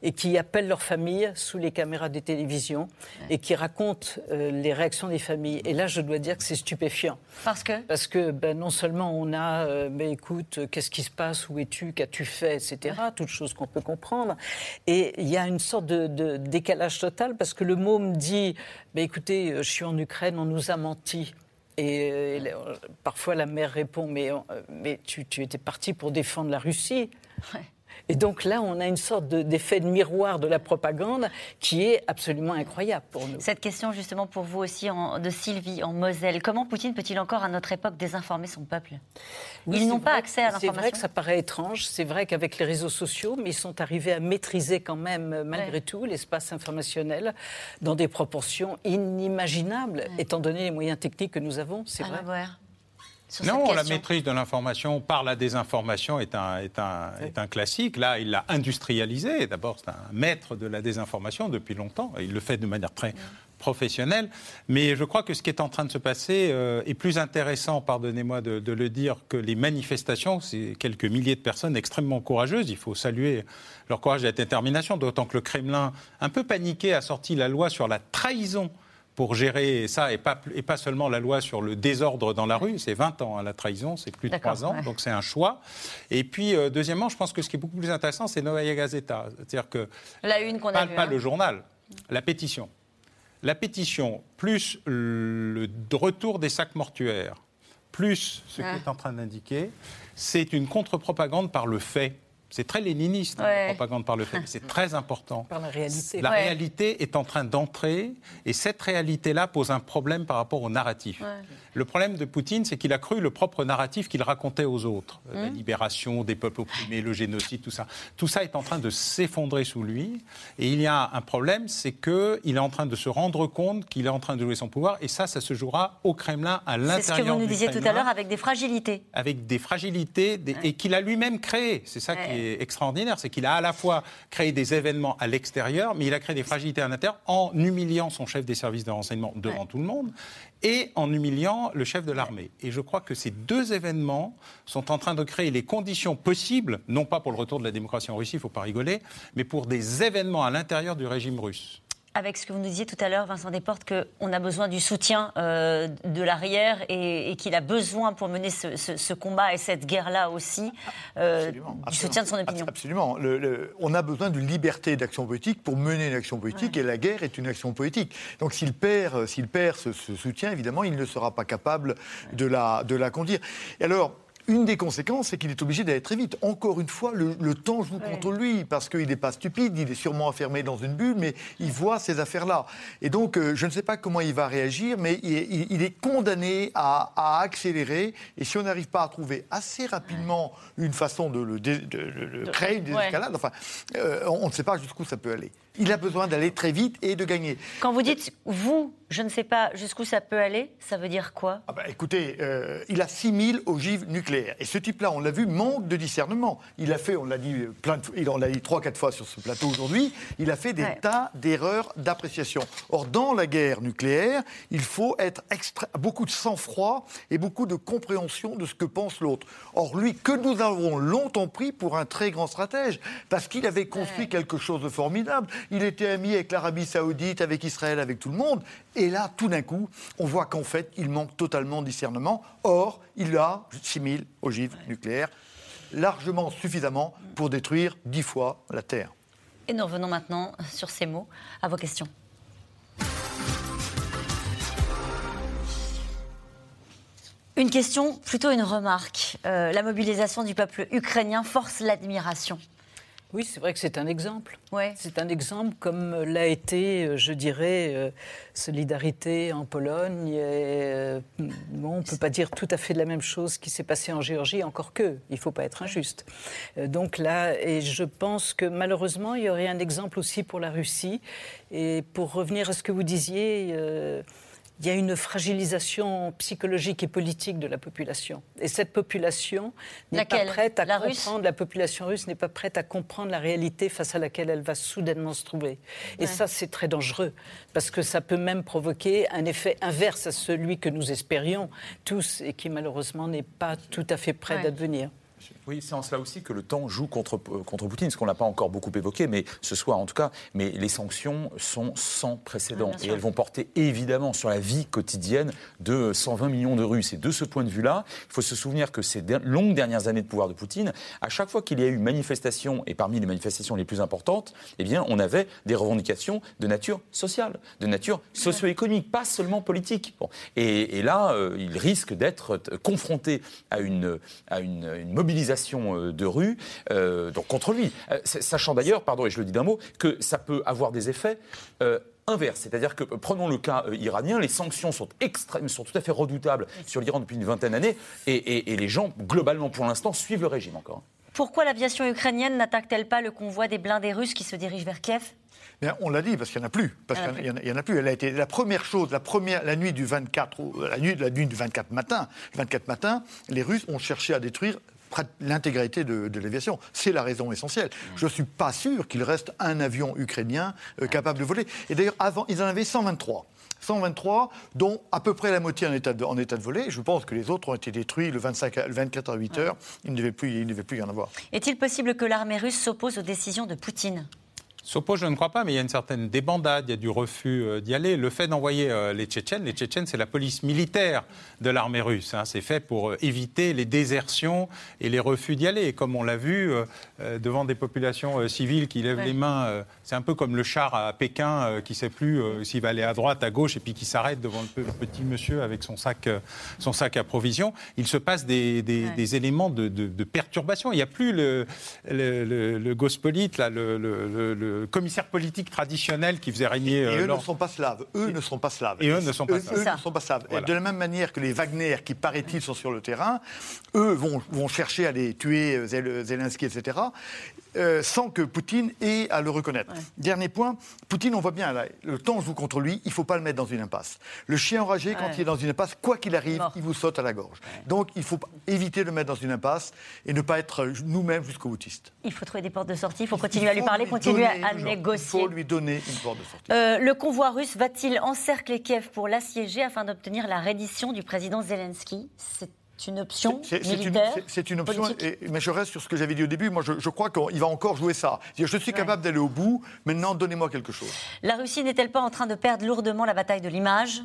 et qui appellent leurs familles sous les caméras des télévisions et qui racontent euh, les réactions des familles. Et là, je dois dire que c'est stupéfiant. Parce que? Parce que ben, non seulement on a, euh, ben, écoute, qu'est-ce qui se passe, où es-tu, qu'as-tu fait, etc., toutes choses qu'on peut comprendre. Et il y a une sorte de, décalage total parce que le môme dit, ben, écoutez, euh, je suis en Ukraine, on nous a menti. Et, parfois la mère répond, mais, mais tu, tu étais parti pour défendre la Russie. Et donc là, on a une sorte d'effet de, miroir de la propagande qui est absolument incroyable pour nous. Cette question justement pour vous aussi de Sylvie en Moselle. Comment Poutine peut-il encore à notre époque désinformer son peuple? Ils n'ont pas accès à l'information. C'est vrai que ça paraît étrange. C'est vrai qu'avec les réseaux sociaux, mais ils sont arrivés à maîtriser quand même malgré tout l'espace informationnel dans des proportions inimaginables, étant donné les moyens techniques que nous avons. C'est vrai non, la maîtrise de l'information par la désinformation est un, est un, est un classique. Là, il l'a industrialisé. D'abord, c'est un maître de la désinformation depuis longtemps. Il le fait de manière très professionnelle. Mais je crois que ce qui est en train de se passer euh, est plus intéressant, pardonnez-moi de, de, le dire, que les manifestations. C'est quelques milliers de personnes extrêmement courageuses. Il faut saluer leur courage et la détermination, d'autant que le Kremlin, un peu paniqué, a sorti la loi sur la trahison pour gérer ça et pas, et pas seulement la loi sur le désordre dans la rue. C'est 20 ans, à hein, la trahison, c'est plus de 3 ans, donc c'est un choix. Et puis, euh, deuxièmement, je pense que ce qui est beaucoup plus intéressant, c'est Novaya Gazeta. C'est-à-dire que. La une qu'on a Pas, pas le hein. journal, la pétition. La pétition, plus le retour des sacs mortuaires, plus ce qui est en train d'indiquer, c'est une contre-propagande par le fait. C'est très léniniste, hein, la propagande par le fait. C'est très important. Par la réalité. La réalité est en train d'entrer, et cette réalité-là pose un problème par rapport au narratif. Le problème de Poutine, c'est qu'il a cru le propre narratif qu'il racontait aux autres. La mmh. libération des peuples opprimés, le génocide, tout ça. Tout ça est en train de s'effondrer sous lui. Et il y a un problème, c'est qu'il est en train de se rendre compte qu'il est en train de jouer son pouvoir. Et ça, ça se jouera au Kremlin, à l'intérieur C'est ce que vous nous disiez tout à l'heure, avec des fragilités. Avec des fragilités, et qu'il a lui-même créé. C'est ça qui est extraordinaire, c'est qu'il a à la fois créé des événements à l'extérieur, mais il a créé des fragilités à l'intérieur en humiliant son chef des services de renseignement devant tout le monde et en humiliant le chef de l'armée. Et je crois que ces deux événements sont en train de créer les conditions possibles, non pas pour le retour de la démocratie en Russie, il ne faut pas rigoler, mais pour des événements à l'intérieur du régime russe avec ce que vous nous disiez tout à l'heure, Vincent Desportes, qu'on a besoin du soutien euh, de l'arrière et, qu'il a besoin pour mener ce, combat et cette guerre-là aussi, euh, du soutien de son opinion. Absolument. on a besoin d'une liberté d'action politique pour mener une action politique et la guerre est une action politique. Donc s'il perd, s'il perd ce, soutien, évidemment, il ne sera pas capable de la, de la conduire. Et alors, une des conséquences, c'est qu'il est obligé d'aller très vite. Encore une fois, le, temps joue contre lui, parce qu'il n'est pas stupide, il est sûrement enfermé dans une bulle, mais il voit ces affaires-là. Et donc, euh, je ne sais pas comment il va réagir, mais il, est condamné à, accélérer. Et si on n'arrive pas à trouver assez rapidement une façon de, le, créer une désescalade, enfin, euh, on ne sait pas jusqu'où ça peut aller. Il a besoin d'aller très vite et de gagner. Quand vous dites vous, je ne sais pas jusqu'ù ça peut aller, ça veut dire quoi? Ah bah, Écoutez, euh, il a 6000 ogives nucléaires. Et ce type-là, on l'a vu, manque de discernement. Il a fait, on l'a dit plein de, il l'a dit trois, quatre fois sur ce plateau aujourd'hui, il a fait des tas d'erreurs d'appréciation. Or, dans la guerre nucléaire, il faut être extra, beaucoup de sang-froid et beaucoup de compréhension de ce que pense l'autre. Or, lui, que nous avons longtemps pris pour un très grand stratège, parce qu'il avait construit quelque chose de formidable il était ami avec l'Arabie Saoudite, avec Israël, avec tout le monde. Et là, tout d'un coup, on voit qu'en fait, il manque totalement de discernement. Or, il a 6000 ogives nucléaires, largement suffisamment pour détruire dix fois la Terre. Et nous revenons maintenant sur ces mots à vos questions. Une question, plutôt une remarque. Euh, la mobilisation du peuple ukrainien force l'admiration. Oui, c'est vrai que c'est un exemple. Ouais. C'est un exemple comme l'a été, euh, je dirais, euh, Solidarité en Pologne. on ne peut pas dire tout à fait de la même chose qui s'est passé en Géorgie, encore que, il ne faut pas être injuste. donc là, et je pense que malheureusement, il y aurait un exemple aussi pour la Russie. Et pour revenir à ce que vous disiez, il y a une fragilisation psychologique et politique de la population. Et cette population n'est pas prête à comprendre, la population russe n'est pas prête à comprendre la réalité face à laquelle elle va soudainement se trouver. Et ça, c'est très dangereux, parce que ça peut même provoquer un effet inverse à celui que nous espérions tous et qui malheureusement n'est pas tout à fait prêt d'advenir. Oui, c'est en cela aussi que le temps joue contre, euh, contre Poutine, ce qu'on n'a pas encore beaucoup évoqué, mais ce soir en tout cas. Mais les sanctions sont sans précédent et elles vont porter évidemment sur la vie quotidienne de 120 millions de Russes. Et de ce point de vue-là, il faut se souvenir que ces longues dernières années de pouvoir de Poutine, à chaque fois qu'il y a eu manifestation, et parmi les manifestations les plus importantes, eh bien, on avait des revendications de nature sociale, de nature socio-économique, pas seulement politique. Bon. Et, là, euh, il risque d'être confronté à une, à une, une mobilisation euh, de rue euh, donc contre lui. Euh, sachant d'ailleurs, pardon, et je le dis d'un mot, que ça peut avoir des effets inverses. C'est-à-dire que, prenons le cas iranien, les sanctions sont extrêmes, sont tout à fait redoutables sur l'Iran depuis une vingtaine d'années, et, les gens, globalement, pour l'instant, suivent le régime encore. Pourquoi l'aviation ukrainienne n'attaque-t-elle pas le convoi des blindés russes qui se dirigent vers Kiev? On l'a dit parce qu'il n'y en a plus. Parce qu'il y, en a plus. Elle a été la première chose, la première, la nuit du 24, la nuit, la nuit du 24 matin, 24 matin, les Russes ont cherché à détruire l'intégralité de, l'aviation. C'est la raison essentielle. Je ne suis pas sûr qu'il reste un avion ukrainien euh, capable de voler. Et d'ailleurs, avant, ils en avaient 123. 123, dont à peu près la moitié en état de, en état de voler. Je pense que les autres ont été détruits le, 25 le 24 à 8 heures. Il ne devait plus, il ne devait plus y en avoir. Est-il possible que l'armée russe s'oppose aux décisions de Poutine? S'oppose, je ne crois pas, mais il y a une certaine débandade, il y a du refus euh, d'y aller. Le fait d'envoyer euh, les Tchétchènes, les Tchétchènes, c'est la police militaire de l'armée russe. Hein. C'est fait pour euh, éviter les désertions et les refus d'y aller. Et comme on l'a vu, devant des populations civiles qui lèvent les mains, c'est un peu comme le char à Pékin qui ne sait plus s'il va aller à droite, à gauche, et puis qui s'arrête devant le petit monsieur avec son sac, son sac à provisions. Il se passe des, des, éléments de, de, perturbation. Il n'y a plus le, le, le, gospolite, là, le commissaire politique traditionnel qui faisait régner. Et, eux ne sont pas slaves. Eux ne sont pas slaves. Et eux ne sont pas slaves. Eux, ne sont pas slaves. De la même manière que les Wagner, qui paraît-il sont sur le terrain, eux vont, vont chercher à les tuer, euh, Zelensky, etc. Euh, sans que Poutine ait à le reconnaître. Dernier point, Poutine, on voit bien, le temps joue contre lui, il ne faut pas le mettre dans une impasse. Le chien enragé, quand il est dans une impasse, quoi qu'il arrive, il vous saute à la gorge. Donc il faut éviter de le mettre dans une impasse et ne pas être nous-mêmes jusqu'au boutiste. Il faut trouver des portes de sortie, il faut continuer à lui parler, continuer à, négocier. Il faut lui donner une porte de sortie. Euh, le convoi russe va-t-il encercler Kiev pour l'assiéger afin d'obtenir la reddition du président Zelensky? C'est une option militaire C'est une, option, mais je reste sur ce que j'avais dit au début. Moi, je, crois qu'il va encore jouer ça. Je suis capable d'aller au bout, maintenant donnez-moi quelque chose. La Russie n'est-elle pas en train de perdre lourdement la bataille de l'image?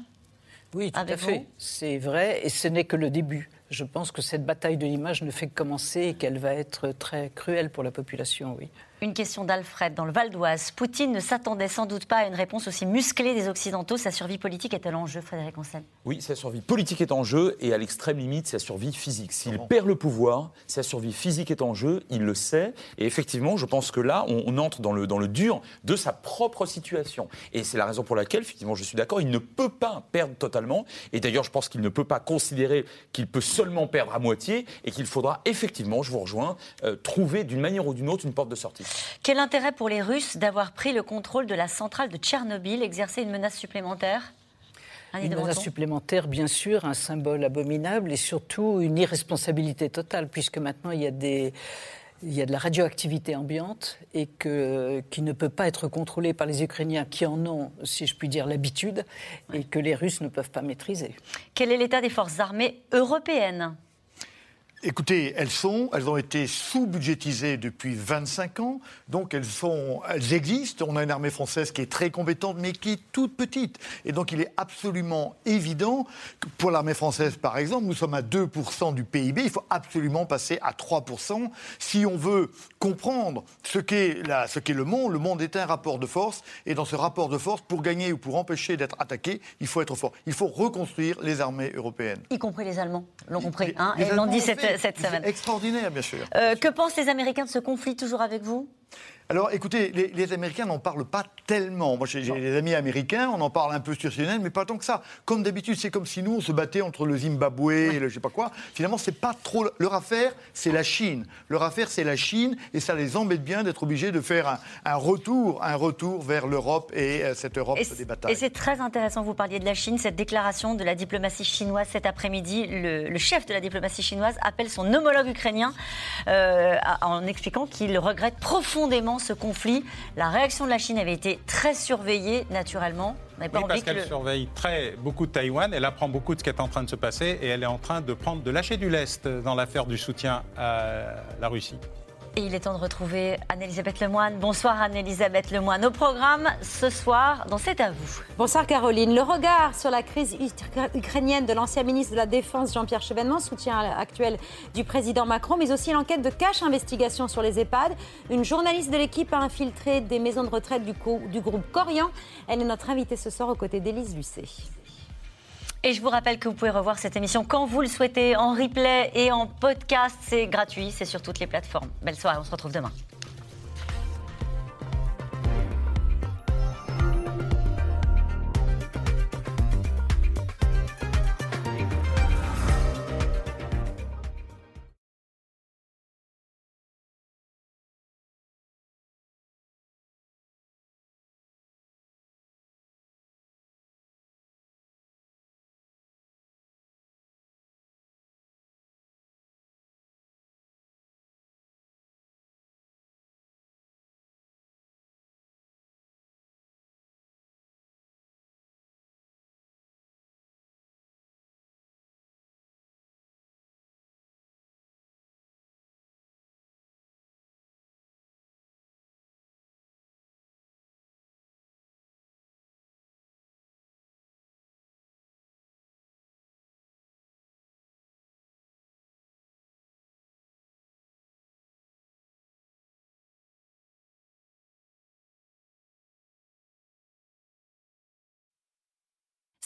Oui, tout à fait. C'est vrai, et ce n'est que le début. Je pense que cette bataille de l'image ne fait que commencer et qu'elle va être très cruelle pour la population, oui. Une question d'Alfred dans le Val d'Oise. Poutine ne s'attendait sans doute pas à une réponse aussi musclée des Occidentaux. Sa survie politique est-elle en jeu, Frédéric Ancel Oui, sa survie politique est en jeu et à l'extrême limite, sa survie physique. S'il perd le pouvoir, sa survie physique est en jeu, il le sait. Et effectivement, je pense que là, on, entre dans le, dans le dur de sa propre situation. Et c'est la raison pour laquelle, effectivement, je suis d'accord, il ne peut pas perdre totalement. Et d'ailleurs, je pense qu'il ne peut pas considérer qu'il peut seulement perdre à moitié et qu'il faudra effectivement, je vous rejoins, euh, trouver d'une manière ou d'une autre une porte de sortie. Quel intérêt pour les Russes d'avoir pris le contrôle de la centrale de Tchernobyl, exercer une menace supplémentaire? Une menace supplémentaire, bien sûr, un symbole abominable et surtout une irresponsabilité totale, puisque maintenant il y a des, il y a de la radioactivité ambiante et que, qui ne peut pas être contrôlée par les Ukrainiens qui en ont, si je puis dire, l'habitude et que les Russes ne peuvent pas maîtriser. Quel est l'état des forces armées européennes? Écoutez, elles sont, elles ont été sous-budgétisées depuis 25 ans, donc elles sont, elles existent. On a une armée française qui est très compétente, mais qui est toute petite. Et donc il est absolument évident que pour l'armée française, par exemple, nous sommes à 2% du PIB. Il faut absolument passer à 3% si on veut comprendre ce qu'est ce qu'est le monde. Le monde est un rapport de force, et dans ce rapport de force, pour gagner ou pour empêcher d'être attaqué, il faut être fort. Il faut reconstruire les armées européennes. Y compris les Allemands, l'ont compris. Hein, l'ont dit cette cette semaine. Extraordinaire, bien sûr. Euh, que pensent les Américains de ce conflit, toujours avec vous? Alors écoutez, les, Américains n'en parlent pas tellement. Moi j'ai des amis américains, on en parle un peu sur CNN, mais pas tant que ça. Comme d'habitude, c'est comme si nous on se battait entre le Zimbabwe et le je sais pas quoi. Finalement, c'est pas trop. Leur affaire, c'est la Chine. Leur affaire, c'est la Chine, et ça les embête bien d'être obligés de faire un, retour, un retour vers l'Europe et euh, cette Europe des batailles. Et c'est très intéressant, vous parliez de la Chine, cette déclaration de la diplomatie chinoise cet après-midi. Le, chef de la diplomatie chinoise appelle son homologue ukrainien euh, en expliquant qu'il regrette profondément ce conflit. La réaction de la Chine avait été très surveillée, naturellement. oui, parce qu'elle surveille très beaucoup de Taïwan, elle apprend beaucoup de ce qui est en train de se passer et elle est en train de prendre de lâcher du lest dans l'affaire du soutien à la Russie. Et il est temps de retrouver Anne-Elisabeth Lemoine. Bonsoir Anne-Elisabeth Lemoine. Au programme ce soir, dans C'est à vous. Bonsoir Caroline. Le regard sur la crise ukrainienne de l'ancien ministre de la Défense Jean-Pierre Chevènement, soutien actuel du président Macron, mais aussi l'enquête de cache investigation sur les EHPAD. Une journaliste de l'équipe a infiltré des maisons de retraite du, du groupe Corian. Elle est notre invitée ce soir aux côtés d'Élise Lucet. Et je vous rappelle que vous pouvez revoir cette émission quand vous le souhaitez, en replay et en podcast. C'est gratuit, c'est sur toutes les plateformes. Belle soirée, on se retrouve demain.